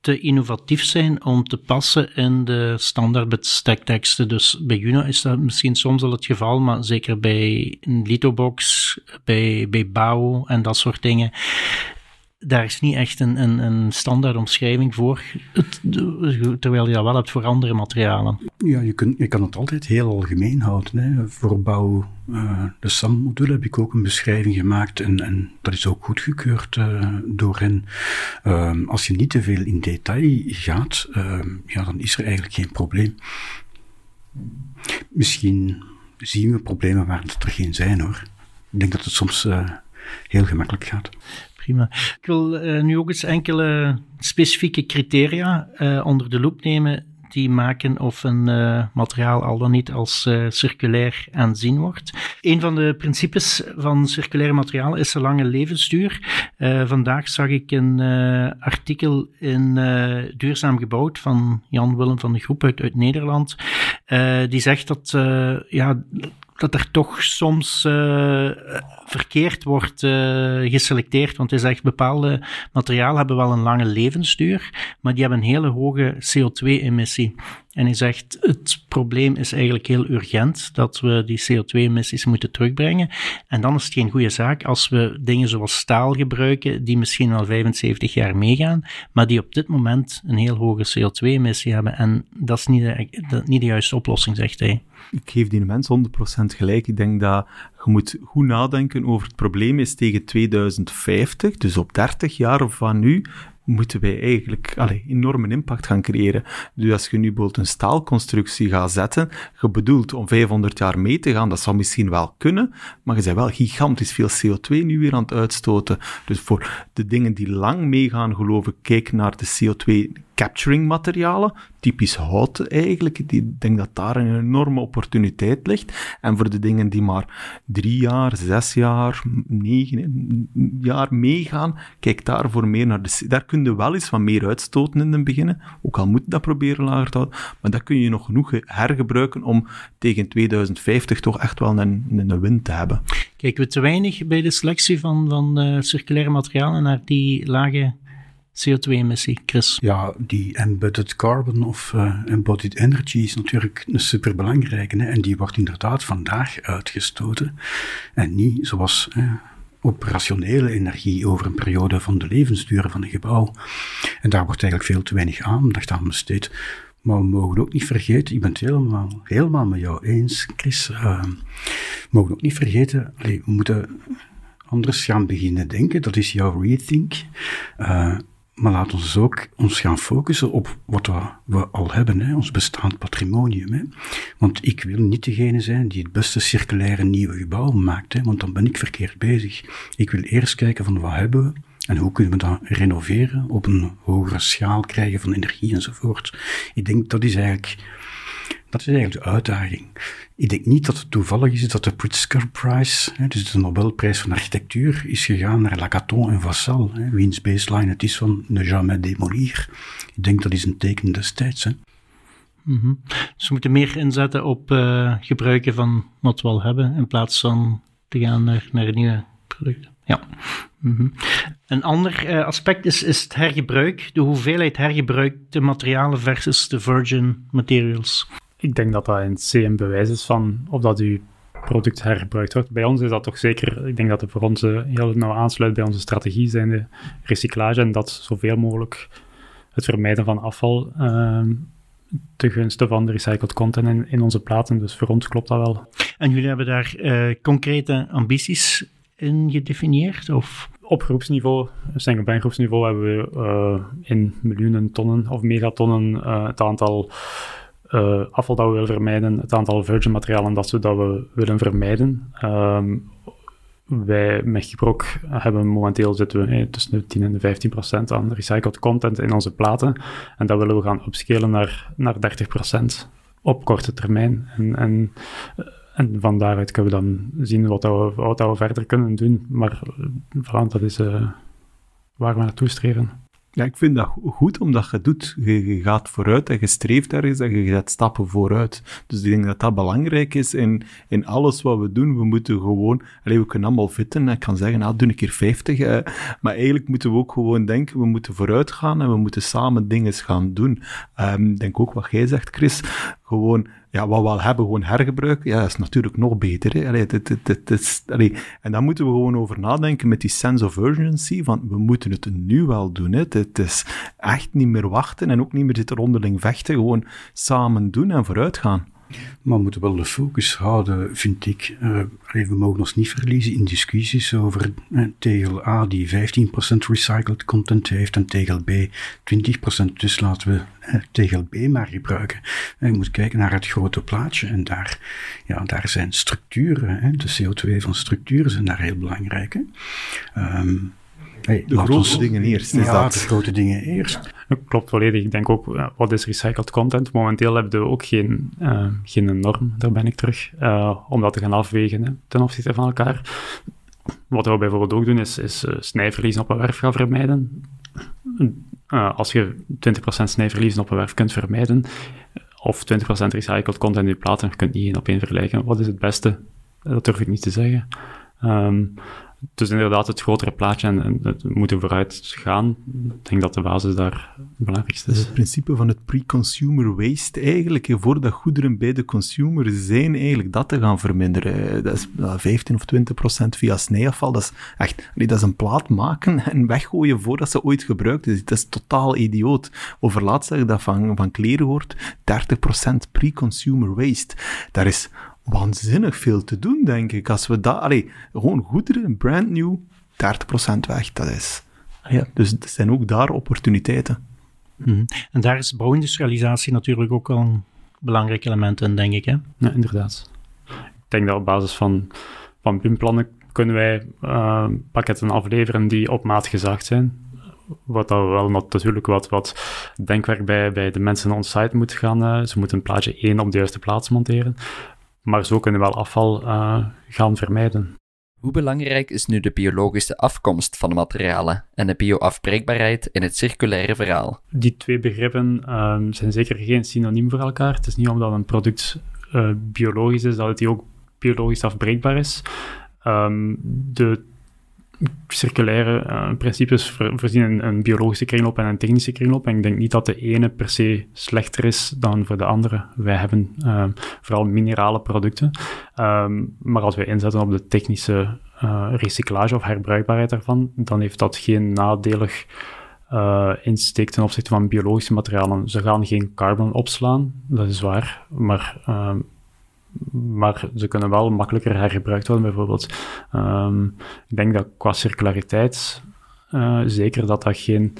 te innovatief zijn om te passen in de standaard bestekteksten. Dus bij Juno is dat misschien soms al het geval, maar zeker bij Litobox, bij, bij Bouw en dat soort dingen daar is niet echt een, een, een standaard omschrijving voor, terwijl je dat wel hebt voor andere materialen. Ja, je, kunt, kan het altijd heel algemeen houden. Hè. Voor bouw, uh, de SAM-module heb ik ook een beschrijving gemaakt en, en dat is ook goedgekeurd uh, door hen. Uh, als je niet te veel in detail gaat, ehm, ja, dan is er eigenlijk geen probleem. Misschien zien we problemen waar er geen zijn hoor. Ik denk dat het soms eh, heel gemakkelijk gaat Ik wil uh, nu ook eens enkele specifieke criteria uh, onder de loep nemen die maken of een uh, materiaal al dan niet als circulair aanzien wordt. Een van de principes van circulaire materialen is de lange levensduur. vandaag zag ik een artikel in Duurzaam Gebouwd van Jan Willem van de Groep uit, uit Nederland. die zegt dat ja, dat er toch soms uh, verkeerd wordt uh, geselecteerd. Want hij zegt bepaalde materialen hebben wel een lange levensduur, maar die hebben een hele hoge CO2-emissie. En hij zegt, het probleem is eigenlijk heel urgent, dat we die CO2-emissies moeten terugbrengen. En dan is het geen goede zaak als we dingen zoals staal gebruiken, die misschien al 75 jaar meegaan, maar die op dit moment een heel hoge CO2-emissie hebben. En dat is niet de, niet de juiste oplossing, zegt hij. Ik geef die mensen 100% gelijk. Ik denk dat je moet goed nadenken over het probleem is tegen 2050, dus op 30 jaar van nu, moeten wij eigenlijk allee, enorme impact gaan creëren. Dus als je nu bijvoorbeeld een staalconstructie gaat zetten, je bedoelt om 500 jaar mee te gaan, dat zou misschien wel kunnen, maar je bent wel gigantisch veel CO2 nu weer aan het uitstoten. Dus voor de dingen die lang meegaan, geloof ik, kijk naar de CO2 capturing materialen, typisch hout eigenlijk. Ik denk dat daar een enorme opportuniteit ligt. En voor de dingen die maar drie jaar, zes jaar, negen jaar meegaan, kijk daarvoor meer naar de... Daar kun je wel eens wat meer uitstoten in het begin, ook al moet je dat proberen lager te houden, maar dat kun je nog genoeg hergebruiken om tegen 2050 toch echt wel een, een win te hebben. Kijken we te weinig bij de selectie van, van uh, circulaire materialen naar die lage CO2-emissie, Chris? Ja, die embedded carbon of uh, embodied energy is natuurlijk een superbelangrijke. Hè? En die wordt inderdaad vandaag uitgestoten. En niet zoals operationele energie over een periode van de levensduur van een gebouw. En daar wordt eigenlijk veel te weinig aandacht aan besteed. Maar we mogen ook niet vergeten, ik ben het helemaal, helemaal met jou eens, Chris. Uh, we mogen ook niet vergeten, we moeten anders gaan beginnen denken. Dat is jouw rethink. Uh, maar laat ons dus ook ons gaan focussen op wat we al hebben, hè, ons bestaand patrimonium. Hè. Want ik wil niet degene zijn die het beste circulaire nieuwe gebouw maakt, hè, want dan ben ik verkeerd bezig. Ik wil eerst kijken van wat hebben we en hoe kunnen we dat renoveren, op een hogere schaal krijgen van energie enzovoort. Ik denk dat is eigenlijk, dat is eigenlijk de uitdaging. Ik denk niet dat het toevallig is dat de Pritzker Prize, dus de Nobelprijs van architectuur, is gegaan naar Lacaton en Vassal, wiens baseline het is van ne jamais démolir. Ik denk dat is een teken destijds. Hè. Mm Dus we moeten meer inzetten op uh, gebruiken van wat we al hebben, in plaats van te gaan naar, naar nieuwe producten. Ja. Mm Een ander uh, aspect is, is het hergebruik, de hoeveelheid hergebruikte materialen versus de virgin materials. Ik denk dat dat in C een bewijs is van of dat uw product hergebruikt wordt. Bij ons is dat toch zeker, ik denk dat het voor ons heel nauw aansluit bij onze strategie, zijn de recyclage en dat zoveel mogelijk het vermijden van afval uh, ten gunste van de recycled content in, in, onze platen. Dus voor ons klopt dat wel. En jullie hebben daar uh, concrete ambities in gedefinieerd? Of? Op groepsniveau, single groepsniveau, hebben we uh, in miljoenen tonnen of megatonnen uh, het aantal uh, afval dat we willen vermijden, het aantal virgin materialen dat we, dat we willen vermijden. Um, wij met Gibrok hebben momenteel zitten we tussen de 10 en de 15 procent aan recycled content in onze platen. En dat willen we gaan upscalen naar, naar 30 procent op korte termijn. En, en, en van daaruit kunnen we dan zien wat, we, wat we verder kunnen doen. Maar vooral dat is uh, waar we naartoe streven. Ja, ik vind dat goed omdat je doet. Je, gaat vooruit en je streeft ergens en je zet stappen vooruit. Dus ik denk dat dat belangrijk is in, in alles wat we doen. We moeten gewoon, alleen we kunnen allemaal fitten. Ik kan zeggen, nou, doe een keer 50. Eh, maar eigenlijk moeten we ook gewoon denken, we moeten vooruit gaan en we moeten samen dingen gaan doen. Um, ik denk ook wat jij zegt, Chris. Gewoon ja, wat we al hebben, gewoon hergebruiken, ja, dat is natuurlijk nog beter. Hè? Het, is, allee. En daar moeten we gewoon over nadenken met die sense of urgency, van we moeten het nu wel doen. Hè? Het is echt niet meer wachten en ook niet meer zitten rondeling vechten, gewoon samen doen en vooruit gaan. Maar we moeten wel de focus houden, vind ik. Uh, we mogen ons niet verliezen in discussies over uh, tegel A die 15% recycled content heeft en tegel B 20%. Dus laten we uh, tegel B maar gebruiken. je moet kijken naar het grote plaatje en daar, ja, daar zijn structuren, hè, de CO2 van structuren zijn daar heel belangrijk. Hè. Um, Hey, de grote dingen eerst. Is ja, dat. de grote dingen eerst. Klopt volledig. Ik denk ook, wat is recycled content? Momenteel hebben we ook geen, uh, geen norm, daar ben ik terug, uh, om dat te gaan afwegen hè, ten opzichte van elkaar. Wat we bijvoorbeeld ook doen, is, is uh, snijverliezen op een werf gaan vermijden. als je 20% snijverliezen op een werf kunt vermijden, of 20% recycled content in je platen, je kunt niet één op één vergelijken. Wat is het beste? Dat durf ik niet te zeggen. Um, dus inderdaad het grotere plaatje en, het moeten vooruit gaan. Ik denk dat de basis daar het belangrijkste is. Het principe van het pre-consumer waste eigenlijk, voordat goederen bij de consumer zijn, eigenlijk dat te gaan verminderen. Dat is 15 of 20 procent via snijafval. Dat is echt, dat is een plaat maken en weggooien voordat ze ooit gebruikt is. Dat is totaal idioot. Over laatst zeg dat van, van kleren hoort, 30 procent pre-consumer waste. Daar is waanzinnig veel te doen, denk ik. Als we dat, allee, gewoon goederen, brand new, 30% weg. Dat is, Ja, dus er zijn ook daar opportuniteiten. Mhm. En daar is bouwindustrialisatie natuurlijk ook wel een belangrijk element in, denk ik. Hè? Ja, inderdaad. Ik denk dat op basis van, van BIM-plannen kunnen wij uh, pakketten afleveren die op maat gezaagd zijn. Wat dan wel natuurlijk wat, wat denkwerk bij, bij de mensen on-site moet gaan. Uh, ze moeten een plaatje 1 op de juiste plaats monteren. Maar zo kunnen we wel afval uh, gaan vermijden. Hoe belangrijk is nu de biologische afkomst van de materialen en de bioafbreekbaarheid in het circulaire verhaal? Die twee begrippen uh, zijn zeker geen synoniem voor elkaar. Het is niet omdat een product uh, biologisch is dat het ook biologisch afbreekbaar is. Um, de circulaire uh, principes voorzien een, een, biologische kringloop en een technische kringloop. En ik denk niet dat de ene per se slechter is dan voor de andere. Wij hebben uh, vooral minerale producten. Um, maar als wij inzetten op de technische uh, recyclage of herbruikbaarheid daarvan, dan heeft dat geen nadelig insteek ten opzichte van biologische materialen. Ze gaan geen carbon opslaan, dat is waar. Maar maar ze kunnen wel makkelijker hergebruikt worden, bijvoorbeeld. Um, ik denk dat qua circulariteit, uh, zeker dat dat geen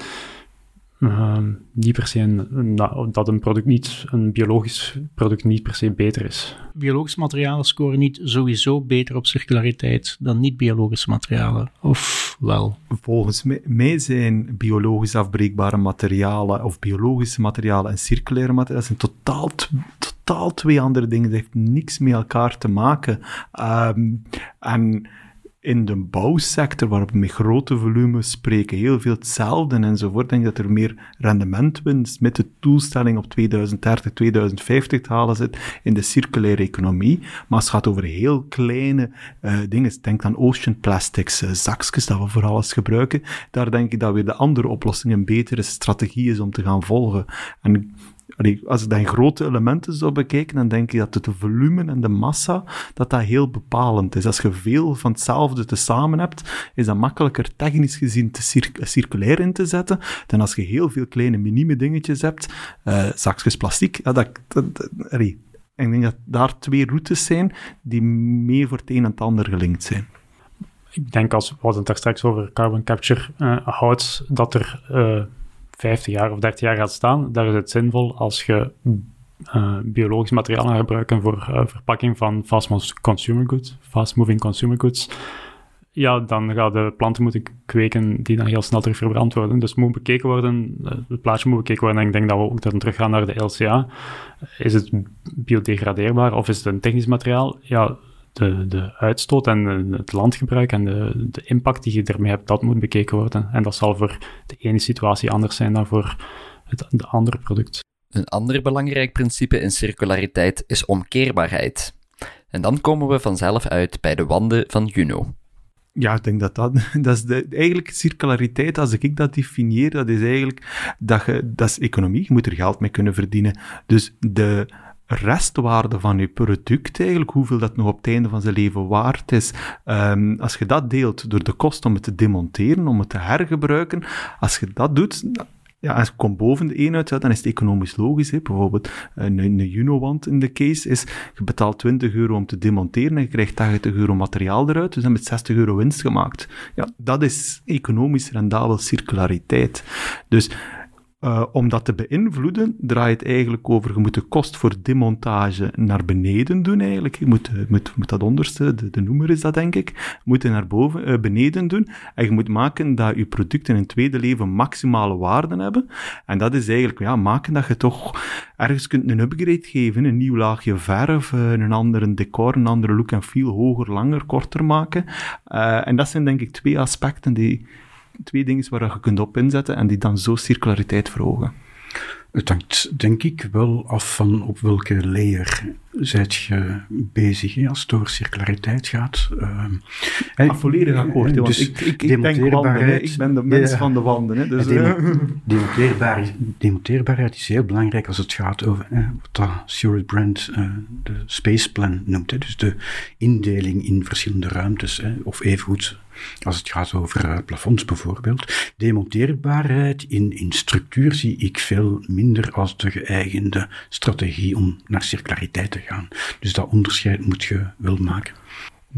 uh, niet per se een, dat een product niet, een biologisch product niet per se beter is. Biologische materialen scoren niet sowieso beter op circulariteit dan niet-biologische materialen, of wel? Volgens mij zijn biologisch afbreekbare materialen of biologische materialen en circulaire materialen zijn totaal, totaal twee andere dingen. Dat heeft niks met elkaar te maken. Um, en in de bouwsector, waar we met grote volumes spreken, heel veel hetzelfde enzovoort, denk ik dat er meer rendementwinst met de doelstelling op 2030, 2050 te halen zit in de circulaire economie. Maar het gaat over heel kleine uh, dingen, denk aan ocean plastics, uh, zakjes dat we voor alles gebruiken, daar denk ik dat weer de andere oplossing een betere strategie is om te gaan volgen. En als ik dan grote elementen zou bekijken, dan denk ik dat het volume en de massa, dat dat heel bepalend is. Als je veel van hetzelfde tezamen hebt, is dat makkelijker technisch gezien te circulair in te zetten, dan als je heel veel kleine minieme dingetjes hebt, uh, zakjes plastic, ja, dat, ik denk dat daar twee routes zijn die meer voor het een en het ander gelinkt zijn. Ik denk als we het daar straks over carbon capture uh, houdt, dat er 50 jaar of 30 jaar gaat staan, daar is het zinvol als je uh, biologisch materiaal gaat gebruiken voor uh, verpakking van fast consumer goods, fast moving consumer goods. Ja, dan gaan de planten moeten kweken die dan heel snel terug verbrand worden. Dus moet bekeken worden, uh, het plaatje moet bekeken worden. En ik denk dat we ook dan teruggaan naar de LCA. Is het biodegradeerbaar of is het een technisch materiaal? Ja, de, de uitstoot en het landgebruik en de, de impact die je ermee hebt, dat moet bekeken worden. En dat zal voor de ene situatie anders zijn dan voor het de andere product. Een ander belangrijk principe in circulariteit is omkeerbaarheid. En dan komen we vanzelf uit bij de wanden van Juno. Ja, ik denk dat dat, dat is de, eigenlijk circulariteit, als ik dat definieer, dat is eigenlijk, dat, je, dat is economie, je moet er geld mee kunnen verdienen. Dus de, restwaarde van je product eigenlijk, hoeveel dat nog op het einde van zijn leven waard is. Um, als je dat deelt door de kost om het te demonteren, om het te hergebruiken, als je dat doet, ja, als je komt boven de 1 uit, dan is het economisch logisch. Hè. Bijvoorbeeld een, een Juno-wand in de case is, je betaalt 20 euro om te demonteren en je krijgt 80 euro materiaal eruit, dus dan met 60 euro winst gemaakt. Ja, dat is economisch rendabel circulariteit. Dus uh, om dat te beïnvloeden, draait het eigenlijk over, je moet de kost voor demontage naar beneden doen eigenlijk. Je moet, moet dat onderste, de, de noemer is dat denk ik, moet je naar boven, uh, beneden doen. En je moet maken dat je producten in een tweede leven maximale waarden hebben. En dat is eigenlijk, ja, maken dat je toch ergens kunt een upgrade geven, een nieuw laagje verf, een andere decor, een andere look en feel, hoger, langer, korter maken. en dat zijn denk ik twee aspecten die twee dingen waar je kunt op inzetten en die dan zo circulariteit verhogen. Het hangt denk ik wel af van op welke layer zijt je bezig hè, als het over circulariteit gaat. Uh, ah, volledig akkoord, dus ik, ik, ik denk wanden, ik ben de mens van de wanden. Hè, dus, demonteerbaar, demonteerbaarheid is heel belangrijk als het gaat over hè, wat Stuart Brand uh, de Space Plan noemt. Hè, dus de indeling in verschillende ruimtes, hè, of evengoed als het gaat over uh, plafonds bijvoorbeeld. Demonteerbaarheid in, in structuur zie ik veel minder als de geëigende strategie om naar circulariteit te gaan. Dus dat onderscheid moet je wel maken.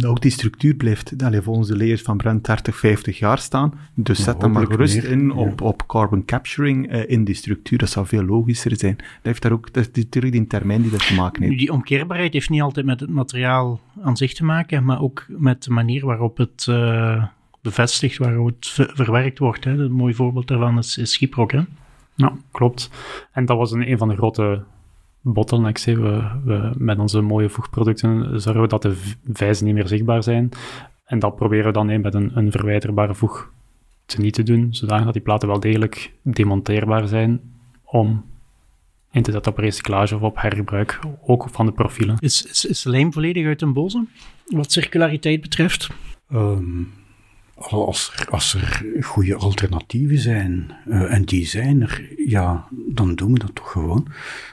Ook die structuur blijft allee, volgens de layers van Brent 30, 50 jaar staan. Dus Ja, zet dan maar gerust meer, in ja. op, op carbon capturing eh, in die structuur. Dat zou veel logischer zijn. Dat heeft daar ook, dat is natuurlijk die termijn die dat te maken heeft. die omkeerbaarheid heeft niet altijd met het materiaal aan zich te maken, maar ook met de manier waarop het eh, bevestigd, waarop het ver- verwerkt wordt. Hè. Een mooi voorbeeld daarvan is, is. Hè. Ja, klopt. En dat was een, een van de grote bottlenecks. hè. We, we, met onze mooie voegproducten zorgen we dat de vijzen niet meer zichtbaar zijn. En dat proberen we dan hè, met een, een verwijderbare voeg te niet te doen, zodat die platen wel degelijk demonteerbaar zijn om in te zetten op recyclage of op hergebruik, ook van de profielen. Is, is, is lijm volledig uit een boze, wat circulariteit betreft? Ehm, als, er, als goede alternatieven zijn, eh, en die zijn er, ja, dan doen we dat toch gewoon.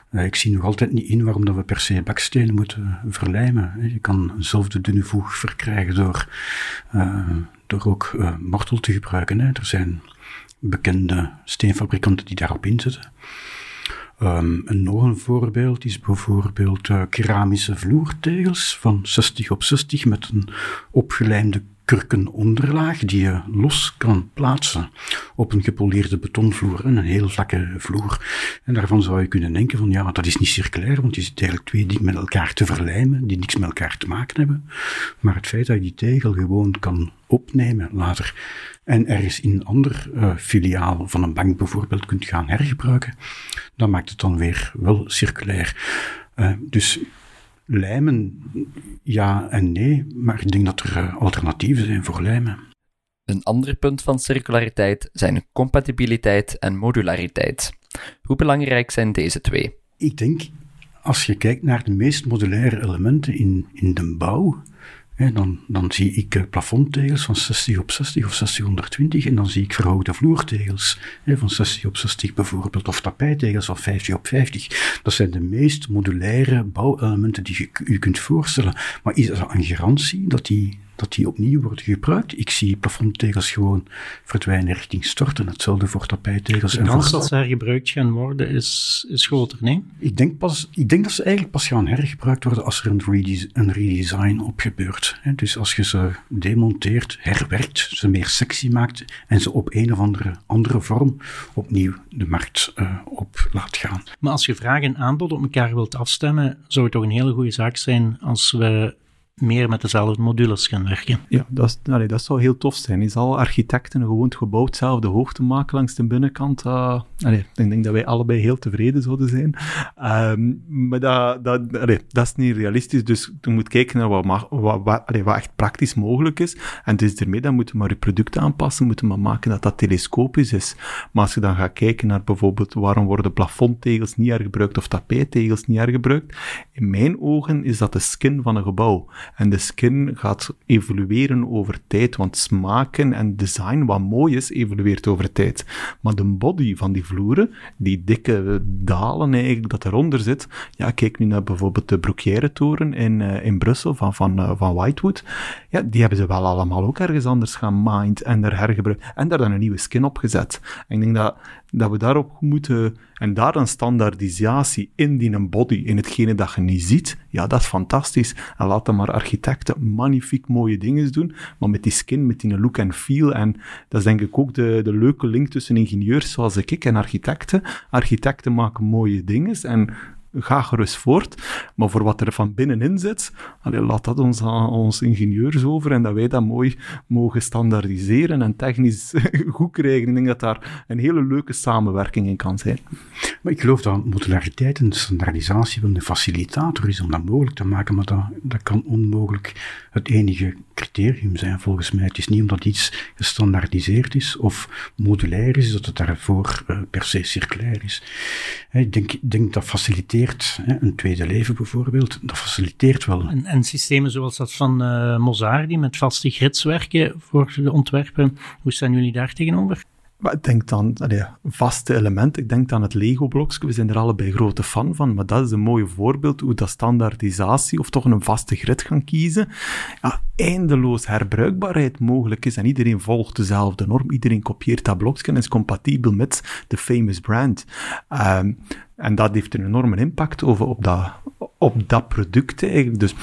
Eh, ik zie nog altijd niet in waarom dat we per se bakstenen moeten verlijmen. Je kan eenzelfde dunne voeg verkrijgen door, eh, door ook mortel te gebruiken. Hè. Er zijn bekende steenfabrikanten die daarop inzetten. Ehm, en nog een voorbeeld is bijvoorbeeld keramische vloertegels van 60 op 60 met een opgelijmde kurkenonderlaag die je los kan plaatsen op een gepoleerde betonvloer, en een heel vlakke vloer. En daarvan zou je kunnen denken van ja, dat is niet circulair, want je zit eigenlijk twee dingen met elkaar te verlijmen die niks met elkaar te maken hebben. Maar het feit dat je die tegel gewoon kan opnemen later en ergens in een ander eh, filiaal van een bank bijvoorbeeld kunt gaan hergebruiken, dan maakt het dan weer wel circulair. Eh, dus lijmen, ja en nee, maar ik denk dat er eh, alternatieven zijn voor lijmen. Een ander punt van circulariteit zijn compatibiliteit en modulariteit. Hoe belangrijk zijn deze twee? Ik denk, als je kijkt naar de meest modulaire elementen in, in de bouw, dan, dan zie ik eh, plafondtegels van 60 op 60 of 60 120 en dan zie ik verhoogde vloertegels van 60 op 60 bijvoorbeeld, of tapijttegels van 50 op 50. Dat zijn de meest modulaire bouwelementen die je je kunt voorstellen. Maar is er een garantie dat die, dat die opnieuw worden gebruikt? Ik zie plafondtegels gewoon verdwijnen richting storten. Hetzelfde voor tapijttegels. De en kans dat ze hergebruikt gaan worden is, is groter, nee? ik denk, pas, ik denk dat ze eigenlijk pas gaan hergebruikt worden als er een, redes- een redesign op gebeurt. Dus als je ze demonteert, herwerkt, ze meer sexy maakt en ze op een of andere, andere vorm opnieuw de markt eh, op laat gaan. Maar als je vraag en aanbod op elkaar wilt afstemmen, zou het toch een hele goede zaak zijn als we meer met dezelfde modules gaan werken. Ja, dat, is, dat zou heel tof zijn. Is al architecten gewoon het gebouw hetzelfde hoogte maken langs de binnenkant? allee, ik denk dat wij allebei heel tevreden zouden zijn. Ehm, maar dat, dat, is niet realistisch, dus je moet kijken naar wat, wat, wat, echt praktisch mogelijk is. En dus ermee, dan moeten we maar je product aanpassen, moeten we maar maken dat dat telescopisch is. Maar als je dan gaat kijken naar bijvoorbeeld waarom worden plafondtegels niet hergebruikt of tapijttegels niet hergebruikt, in mijn ogen is dat de skin van een gebouw. En de skin gaat evolueren over tijd, want smaken en design, wat mooi is, evolueert over tijd. Maar de body van die vloeren, die dikke dalen eigenlijk dat eronder zit, ja, kijk nu naar bijvoorbeeld de Broekière-toren in, eh, in Brussel van, van, eh, van Whitewood. Ja, die hebben ze wel allemaal ook ergens anders gaan mined en er hergebruikt en daar dan een nieuwe skin op gezet. En ik denk dat, dat we daarop moeten, en daar een standaardisatie in die een body, in hetgene dat je niet ziet, ja, dat is fantastisch. En laat maar architecten magnifiek mooie dingen doen, maar met die skin, met die look en feel, en dat is denk ik ook de, de leuke link tussen ingenieurs zoals ik en architecten. Architecten maken mooie dingen en ga gerust voort. Maar voor wat er van binnenin zit, laat dat ons aan ons ingenieurs over en dat wij dat mooi mogen standaardiseren en technisch goed krijgen. Ik denk dat daar een hele leuke samenwerking in kan zijn. Maar ik geloof dat modulariteit en standaardisatie wel een facilitator is om dat mogelijk te maken, maar dat, dat kan onmogelijk het enige criterium zijn volgens mij. Het is niet omdat iets gestandaardiseerd is of modulair is, dat het daarvoor eh, per se circulair is. Ik denk, denk dat een tweede leven bijvoorbeeld, dat faciliteert wel. En, en systemen zoals dat van eh Mozart, die met vaste grids werken voor de ontwerpen, hoe staan jullie daar tegenover? Ik denk dan, allee, vaste element, ik denk aan het Lego-blokje, we zijn er allebei grote fan van, maar dat is een mooi voorbeeld hoe dat standaardisatie of toch een vaste grid gaan kiezen, ja, eindeloos herbruikbaarheid mogelijk is en iedereen volgt dezelfde norm, iedereen kopieert dat blokje en is compatibel met de famous brand. Ehm, en dat heeft een enorme impact over, op, dat, op dat product eigenlijk. Dus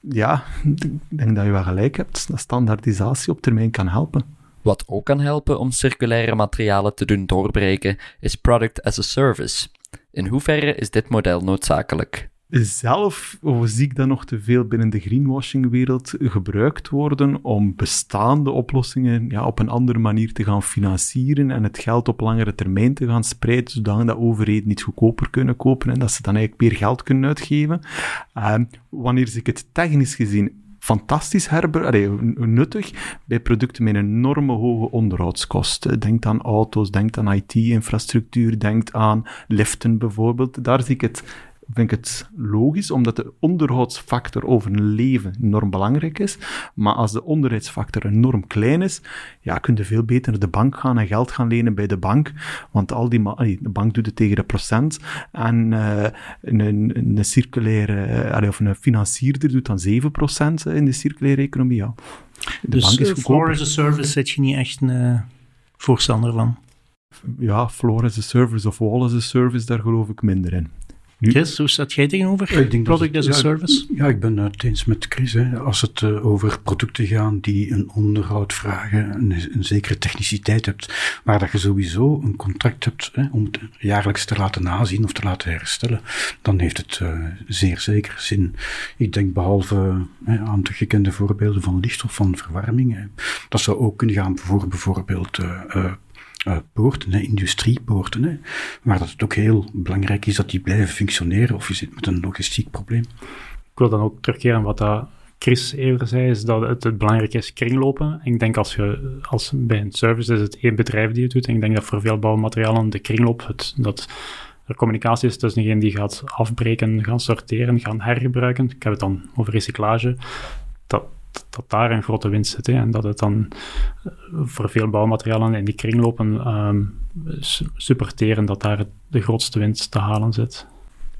ja, ik denk dat je wel gelijk hebt. Dat standaardisatie op termijn kan helpen. Wat ook kan helpen om circulaire materialen te doen doorbreken, is product as a service. In hoeverre is dit model noodzakelijk? zelf zie ik dat nog te veel binnen de greenwashing-wereld gebruikt worden om bestaande oplossingen ja, op een andere manier te gaan financieren en het geld op langere termijn te gaan spreiden, zodat dat overheden niet goedkoper kunnen kopen en dat ze dan eigenlijk meer geld kunnen uitgeven. Uh, wanneer ik het technisch gezien fantastisch herber, nuttig bij producten met enorme hoge onderhoudskosten. Denk aan auto's, denk aan IT-infrastructuur, denk aan liften bijvoorbeeld. Daar zie ik het vind ik het logisch, omdat de onderhoudsfactor over een leven enorm belangrijk is. Maar als de onderhoudsfactor enorm klein is, ja, kun je veel beter naar de bank gaan en geld gaan lenen bij de bank. Want al die de bank doet het tegen de procent. En uh, een, een, een, circulaire, uh, of een financierder doet dan 7% in de circulaire economie. Ja. De dus bank is uh, floor as a service zit je niet echt een voorstander van? Ja, floor as a service of wall as a service, daar geloof ik minder in. Chris, hoe staat jij tegenover ik denk product as a service? Ja, ik ben het eens met Chris. Hè. Als het uh, over producten gaan die een onderhoud vragen, een, een, zekere techniciteit hebt, waar dat je sowieso een contract hebt hè, om het jaarlijks te laten nazien of te laten herstellen, dan heeft het uh, zeer zeker zin. Ik denk behalve hè, aan de gekende voorbeelden van licht of van verwarming, hè, dat zou ook kunnen gaan voor bijvoorbeeld uh, uh, poorten, industriepoorten, hè, waar dat het ook heel belangrijk is dat die blijven functioneren of je zit met een logistiek probleem. Ik wil dan ook terugkeren wat dat Chris eerder zei, is dat het, belangrijk is kringlopen. Ik denk als je, als bij een service is het één bedrijf die het doet. ik denk dat voor veel bouwmaterialen de kringloop, het, dat er communicatie is tussen degene die gaat afbreken, gaan sorteren, gaan hergebruiken. Ik heb het dan over recyclage. Dat, dat daar een grote winst zit. Hè, en dat het dan eh, voor veel bouwmaterialen in die kringlopen um, supporteren dat daar de grootste winst te halen zit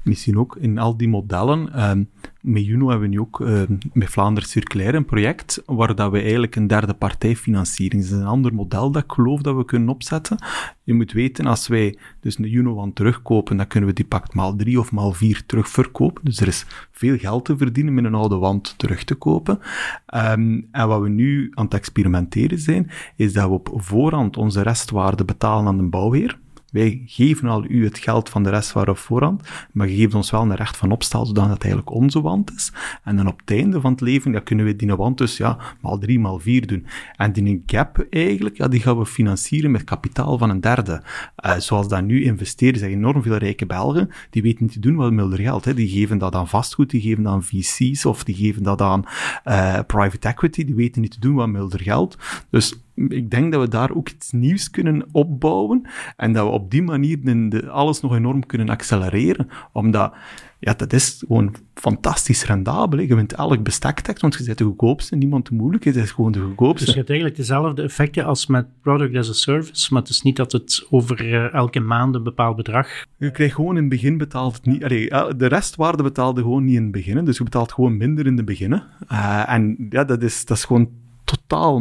misschien ook in al die modellen. Ehm, met Juno hebben we nu ook uh, met Vlaanderen Circulair een project waar dat we eigenlijk een derde partij financieren. Dat is een ander model dat ik geloof dat we kunnen opzetten. Je moet weten, als wij dus een Juno-wand terugkopen, dan kunnen we die pakt maal drie of maal vier terugverkopen. Dus er is veel geld te verdienen met een oude wand terug te kopen. Ehm, en wat we nu aan het experimenteren zijn, is dat we op voorhand onze restwaarde betalen aan de bouwheer. Wij geven al u het geld van de restwaarde op voorhand, maar je geeft ons wel een recht van opstal, zodat het eigenlijk onze wand is. En dan op het einde van het leven, ja, kunnen we die wand dus ja, maal drie, maal vier doen. En die gap eigenlijk, ja, die gaan we financieren met kapitaal van een derde. Uh, zoals dat nu investeren, zijn enorm veel rijke Belgen, die weten niet te doen wat hun geld. Hè. Die geven dat aan vastgoed, die geven dat aan VC's, of die geven dat aan uh, private equity, die weten niet te doen wat hun geld. Dus ik denk dat we daar ook iets nieuws kunnen opbouwen en dat we op die manier de, alles nog enorm kunnen accelereren. Omdat, ja, dat is gewoon fantastisch rendabel. Hè. Je bent elk bestektekst, want je zet de goedkoopste, niemand te moeilijk, het is gewoon de goedkoopste. Dus je hebt eigenlijk dezelfde effecten als met product as a service, maar het is niet dat het over uh, elke maand een bepaald bedrag... Je krijgt gewoon in het begin betaald niet... Allee, de restwaarde betaalde gewoon niet in het begin, dus je betaalt gewoon minder in het begin. Uh, en ja, dat is, dat is gewoon totaal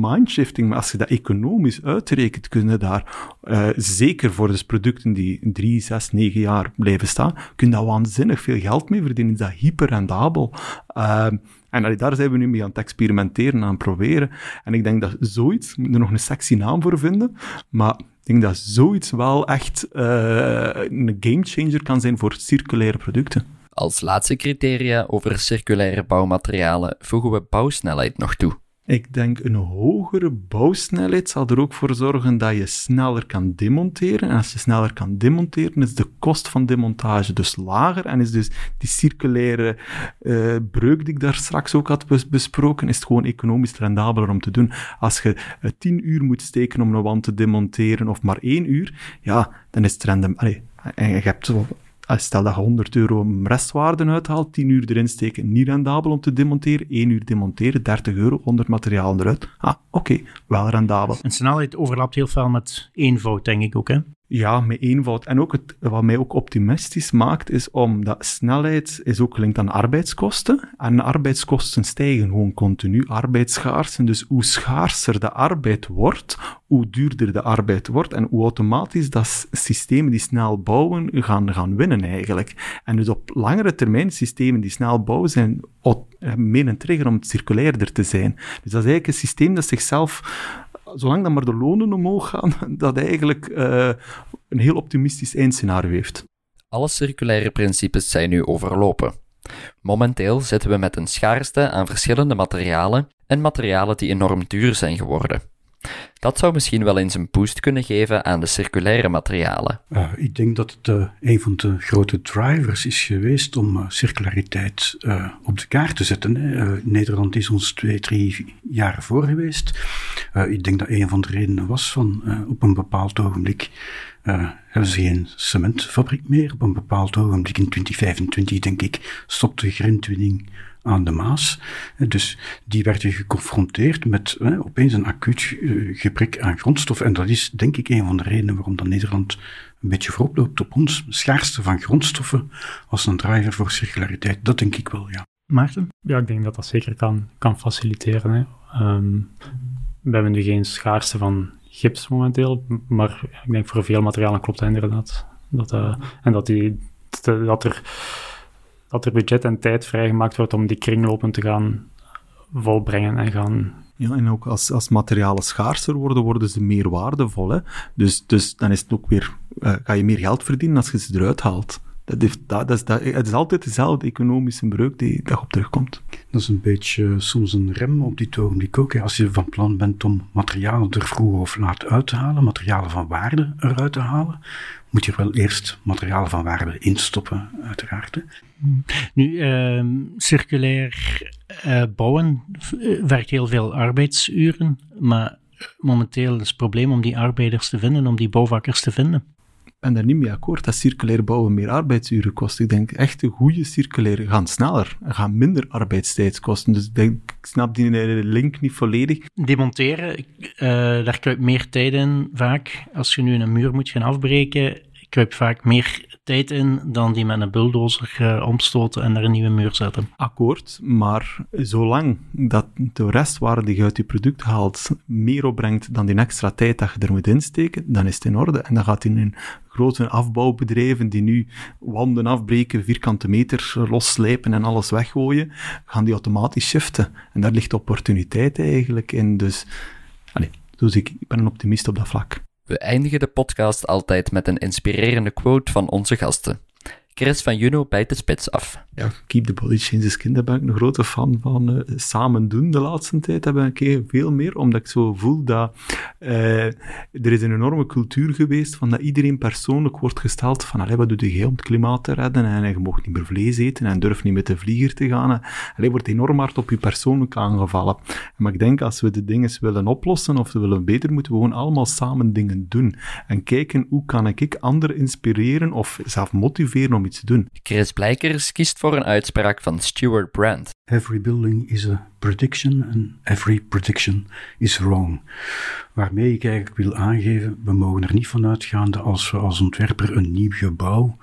mindshifting. Maar als je dat economisch uitrekent, kunnen daar, uh, zeker voor dus producten die drie, zes, negen jaar blijven staan, kun je daar waanzinnig veel geld mee verdienen. Is dat hyper rendabel. Uh, en daar zijn we nu mee aan het experimenteren, aan het proberen. En ik denk dat zoiets, moet er nog een sexy naam voor vinden, maar ik denk dat zoiets wel echt uh, een gamechanger kan zijn voor circulaire producten. Als laatste criteria over circulaire bouwmaterialen voegen we bouwsnelheid nog toe. Ik denk een hogere bouwsnelheid zal er ook voor zorgen dat je sneller kan demonteren. En als je sneller kan demonteren, is de kost van demontage dus lager. En is dus die circulaire uh, breuk die ik daar straks ook had besproken, is het gewoon economisch rendabeler om te doen. Als je uh, tien uur moet steken om een wand te demonteren, of maar één uur, ja, dan is het rendabel. En je hebt stel dat je 100 euro restwaarde uithaalt, 10 uur erin steken, niet rendabel om te demonteren, 1 uur demonteren, 30 euro, 100 materiaal eruit. Ah, oké, wel rendabel. En snelheid overlapt heel veel met eenvoud, denk ik ook, hè? Ja, met eenvoud. En ook het, wat mij ook optimistisch maakt, is omdat snelheid is ook gelinkt aan arbeidskosten. En arbeidskosten stijgen gewoon continu, arbeidsschaarsen. Dus hoe schaarser de arbeid wordt, hoe duurder de arbeid wordt en hoe automatisch dat systemen die snel bouwen gaan, gaan winnen eigenlijk. En dus op langere termijn, systemen die snel bouwen, zijn meer een trigger om circulairder te zijn. Dus dat is eigenlijk een systeem dat zichzelf zolang dat maar de lonen omhoog gaan, dat eigenlijk uh, een heel optimistisch eindscenario heeft. Alle circulaire principes zijn nu overlopen. Momenteel zitten we met een schaarste aan verschillende materialen en materialen die enorm duur zijn geworden. Dat zou misschien wel eens een boost kunnen geven aan de circulaire materialen. Uh, ik denk dat het uh, een van de grote drivers is geweest om uh, circulariteit op de kaart te zetten. Nederland is ons twee, drie jaar voor geweest. ik denk dat een van de redenen was van op een bepaald ogenblik hebben ze geen cementfabriek meer. Op een bepaald ogenblik in 2025, denk ik, stopt de grindwinning aan de Maas. Dus die werden geconfronteerd met opeens een acuut eh, gebrek aan grondstof. En dat is denk ik een van de redenen waarom dat Nederland een beetje voorop loopt op ons. Schaarste van grondstoffen als een driver voor circulariteit. Dat denk ik wel, ja. Maarten? Ja, ik denk dat dat zeker kan, kan faciliteren. Hè. Ehm, we hebben nu geen schaarste van gips momenteel, maar ik denk voor veel materialen klopt dat inderdaad. Dat, uh, en dat, die, dat er dat er budget en tijd vrijgemaakt wordt om die kringlopen te gaan volbrengen en gaan ja, en ook als, als materialen schaarser worden, worden ze meer waardevol. Hè? Dus, dus dan is het ook weer, uh, ga je meer geld verdienen als je ze eruit haalt. Dat, heeft, dat, dat, is, dat, het is altijd dezelfde economische breuk die daarop terugkomt. Dat is een beetje uh, soms een rem op dit ogenblik ook. Hè. Als je van plan bent om materialen er vroeg of laat uit te halen, materialen van waarde eruit te halen, moet je wel eerst materialen van waarde instoppen, uiteraard. Hè. Nu, uh, circulair uh, bouwen eh, werkt heel veel arbeidsuren, maar momenteel is het probleem om die arbeiders te vinden, om die bouwvakkers te vinden. Ben daar niet mee akkoord dat circulair bouwen meer arbeidsuren kost. Ik denk echt de goede circulaire gaan sneller en gaan minder arbeidstijd kosten. Dus ik, snap die link niet volledig. Demonteren, uh, daar kruipt meer tijd in vaak. Als je nu een muur moet gaan afbreken, kruipt vaak meer tijd in dan die met een bulldozer uh, omstoten en er een nieuwe muur zetten. Akkoord, maar zolang dat de restwaarde die je uit je product haalt meer opbrengt dan die extra tijd dat je er moet insteken, dan is het in orde. En dan gaat in een grote afbouwbedrijven die nu wanden afbreken, vierkante meter losslijpen en alles weggooien, gaan die automatisch shiften. En daar ligt opportuniteit eigenlijk in. Dus, allez, dus ik, ik ben een optimist op dat vlak. We eindigen de podcast altijd met een inspirerende quote van onze gasten. Chris van Juno bijt de spits af. Ja, Keep the Body Changes Kind, daar ben ik een grote fan van. Uh, samen doen de laatste tijd heb ik veel meer, omdat ik zo voel dat uh, er is een enorme cultuur geweest van dat iedereen persoonlijk wordt gesteld van allee, wat doe je om het klimaat te redden en je mag niet meer vlees eten en durf niet met de vlieger te gaan. Allee, wordt enorm hard op je persoonlijk aangevallen. Maar ik denk, als we de dingen willen oplossen of ze willen beter, moeten we gewoon allemaal samen dingen doen. En kijken, hoe kan ik anderen inspireren of zelf motiveren om iets te doen. Chris Blijkers kiest voor een uitspraak van Stuart Brand. Every building is a prediction and every prediction is wrong. Waarmee ik eigenlijk wil aangeven, we mogen er niet van uitgaan dat als we als ontwerper een nieuw gebouw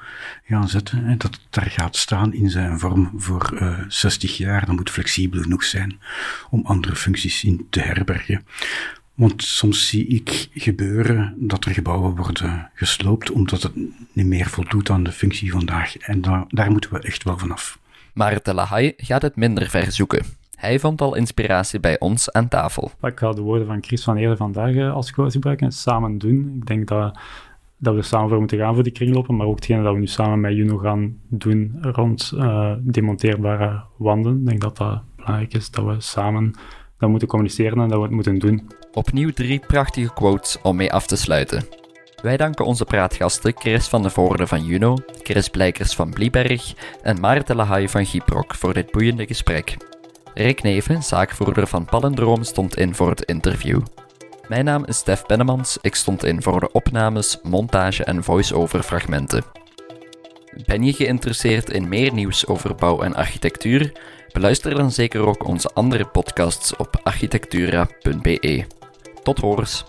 gaan zetten, hè, dat het daar gaat staan in zijn vorm voor uh, eh, 60 jaar, dat moet flexibel genoeg zijn om andere functies in te herbergen. Want soms zie ik gebeuren dat er gebouwen worden gesloopt omdat het niet meer voldoet aan de functie vandaag. En daar, daar moeten we echt wel vanaf. Maar de Lahai gaat het minder ver zoeken. Hij vond al inspiratie bij ons aan tafel. Ik ga de woorden van Chris van eerder vandaag eh, als quote gebruiken. Samen doen. Ik denk dat, dat we samen voor moeten gaan voor die kringlopen, maar ook hetgene dat we nu samen met Juno gaan doen rond uh, demonteerbare wanden. Ik denk dat dat belangrijk is, dat we samen dat moeten communiceren en dat we het moeten doen. Opnieuw drie prachtige quotes om mee af te sluiten. Wij danken onze praatgasten Chris van de Voorde van Juno, Chris Blijkers van Blieberg en Maarten Lahaye van Giprok voor dit boeiende gesprek. Rick Neven, zaakvoerder van Palendroom, stond in voor het interview. Mijn naam is Stef Bennemans, ik stond in voor de opnames, montage en voice-over fragmenten. Ben je geïnteresseerd in meer nieuws over bouw en architectuur? Beluister dan zeker ook onze andere podcasts op architectura.be. Tot horens!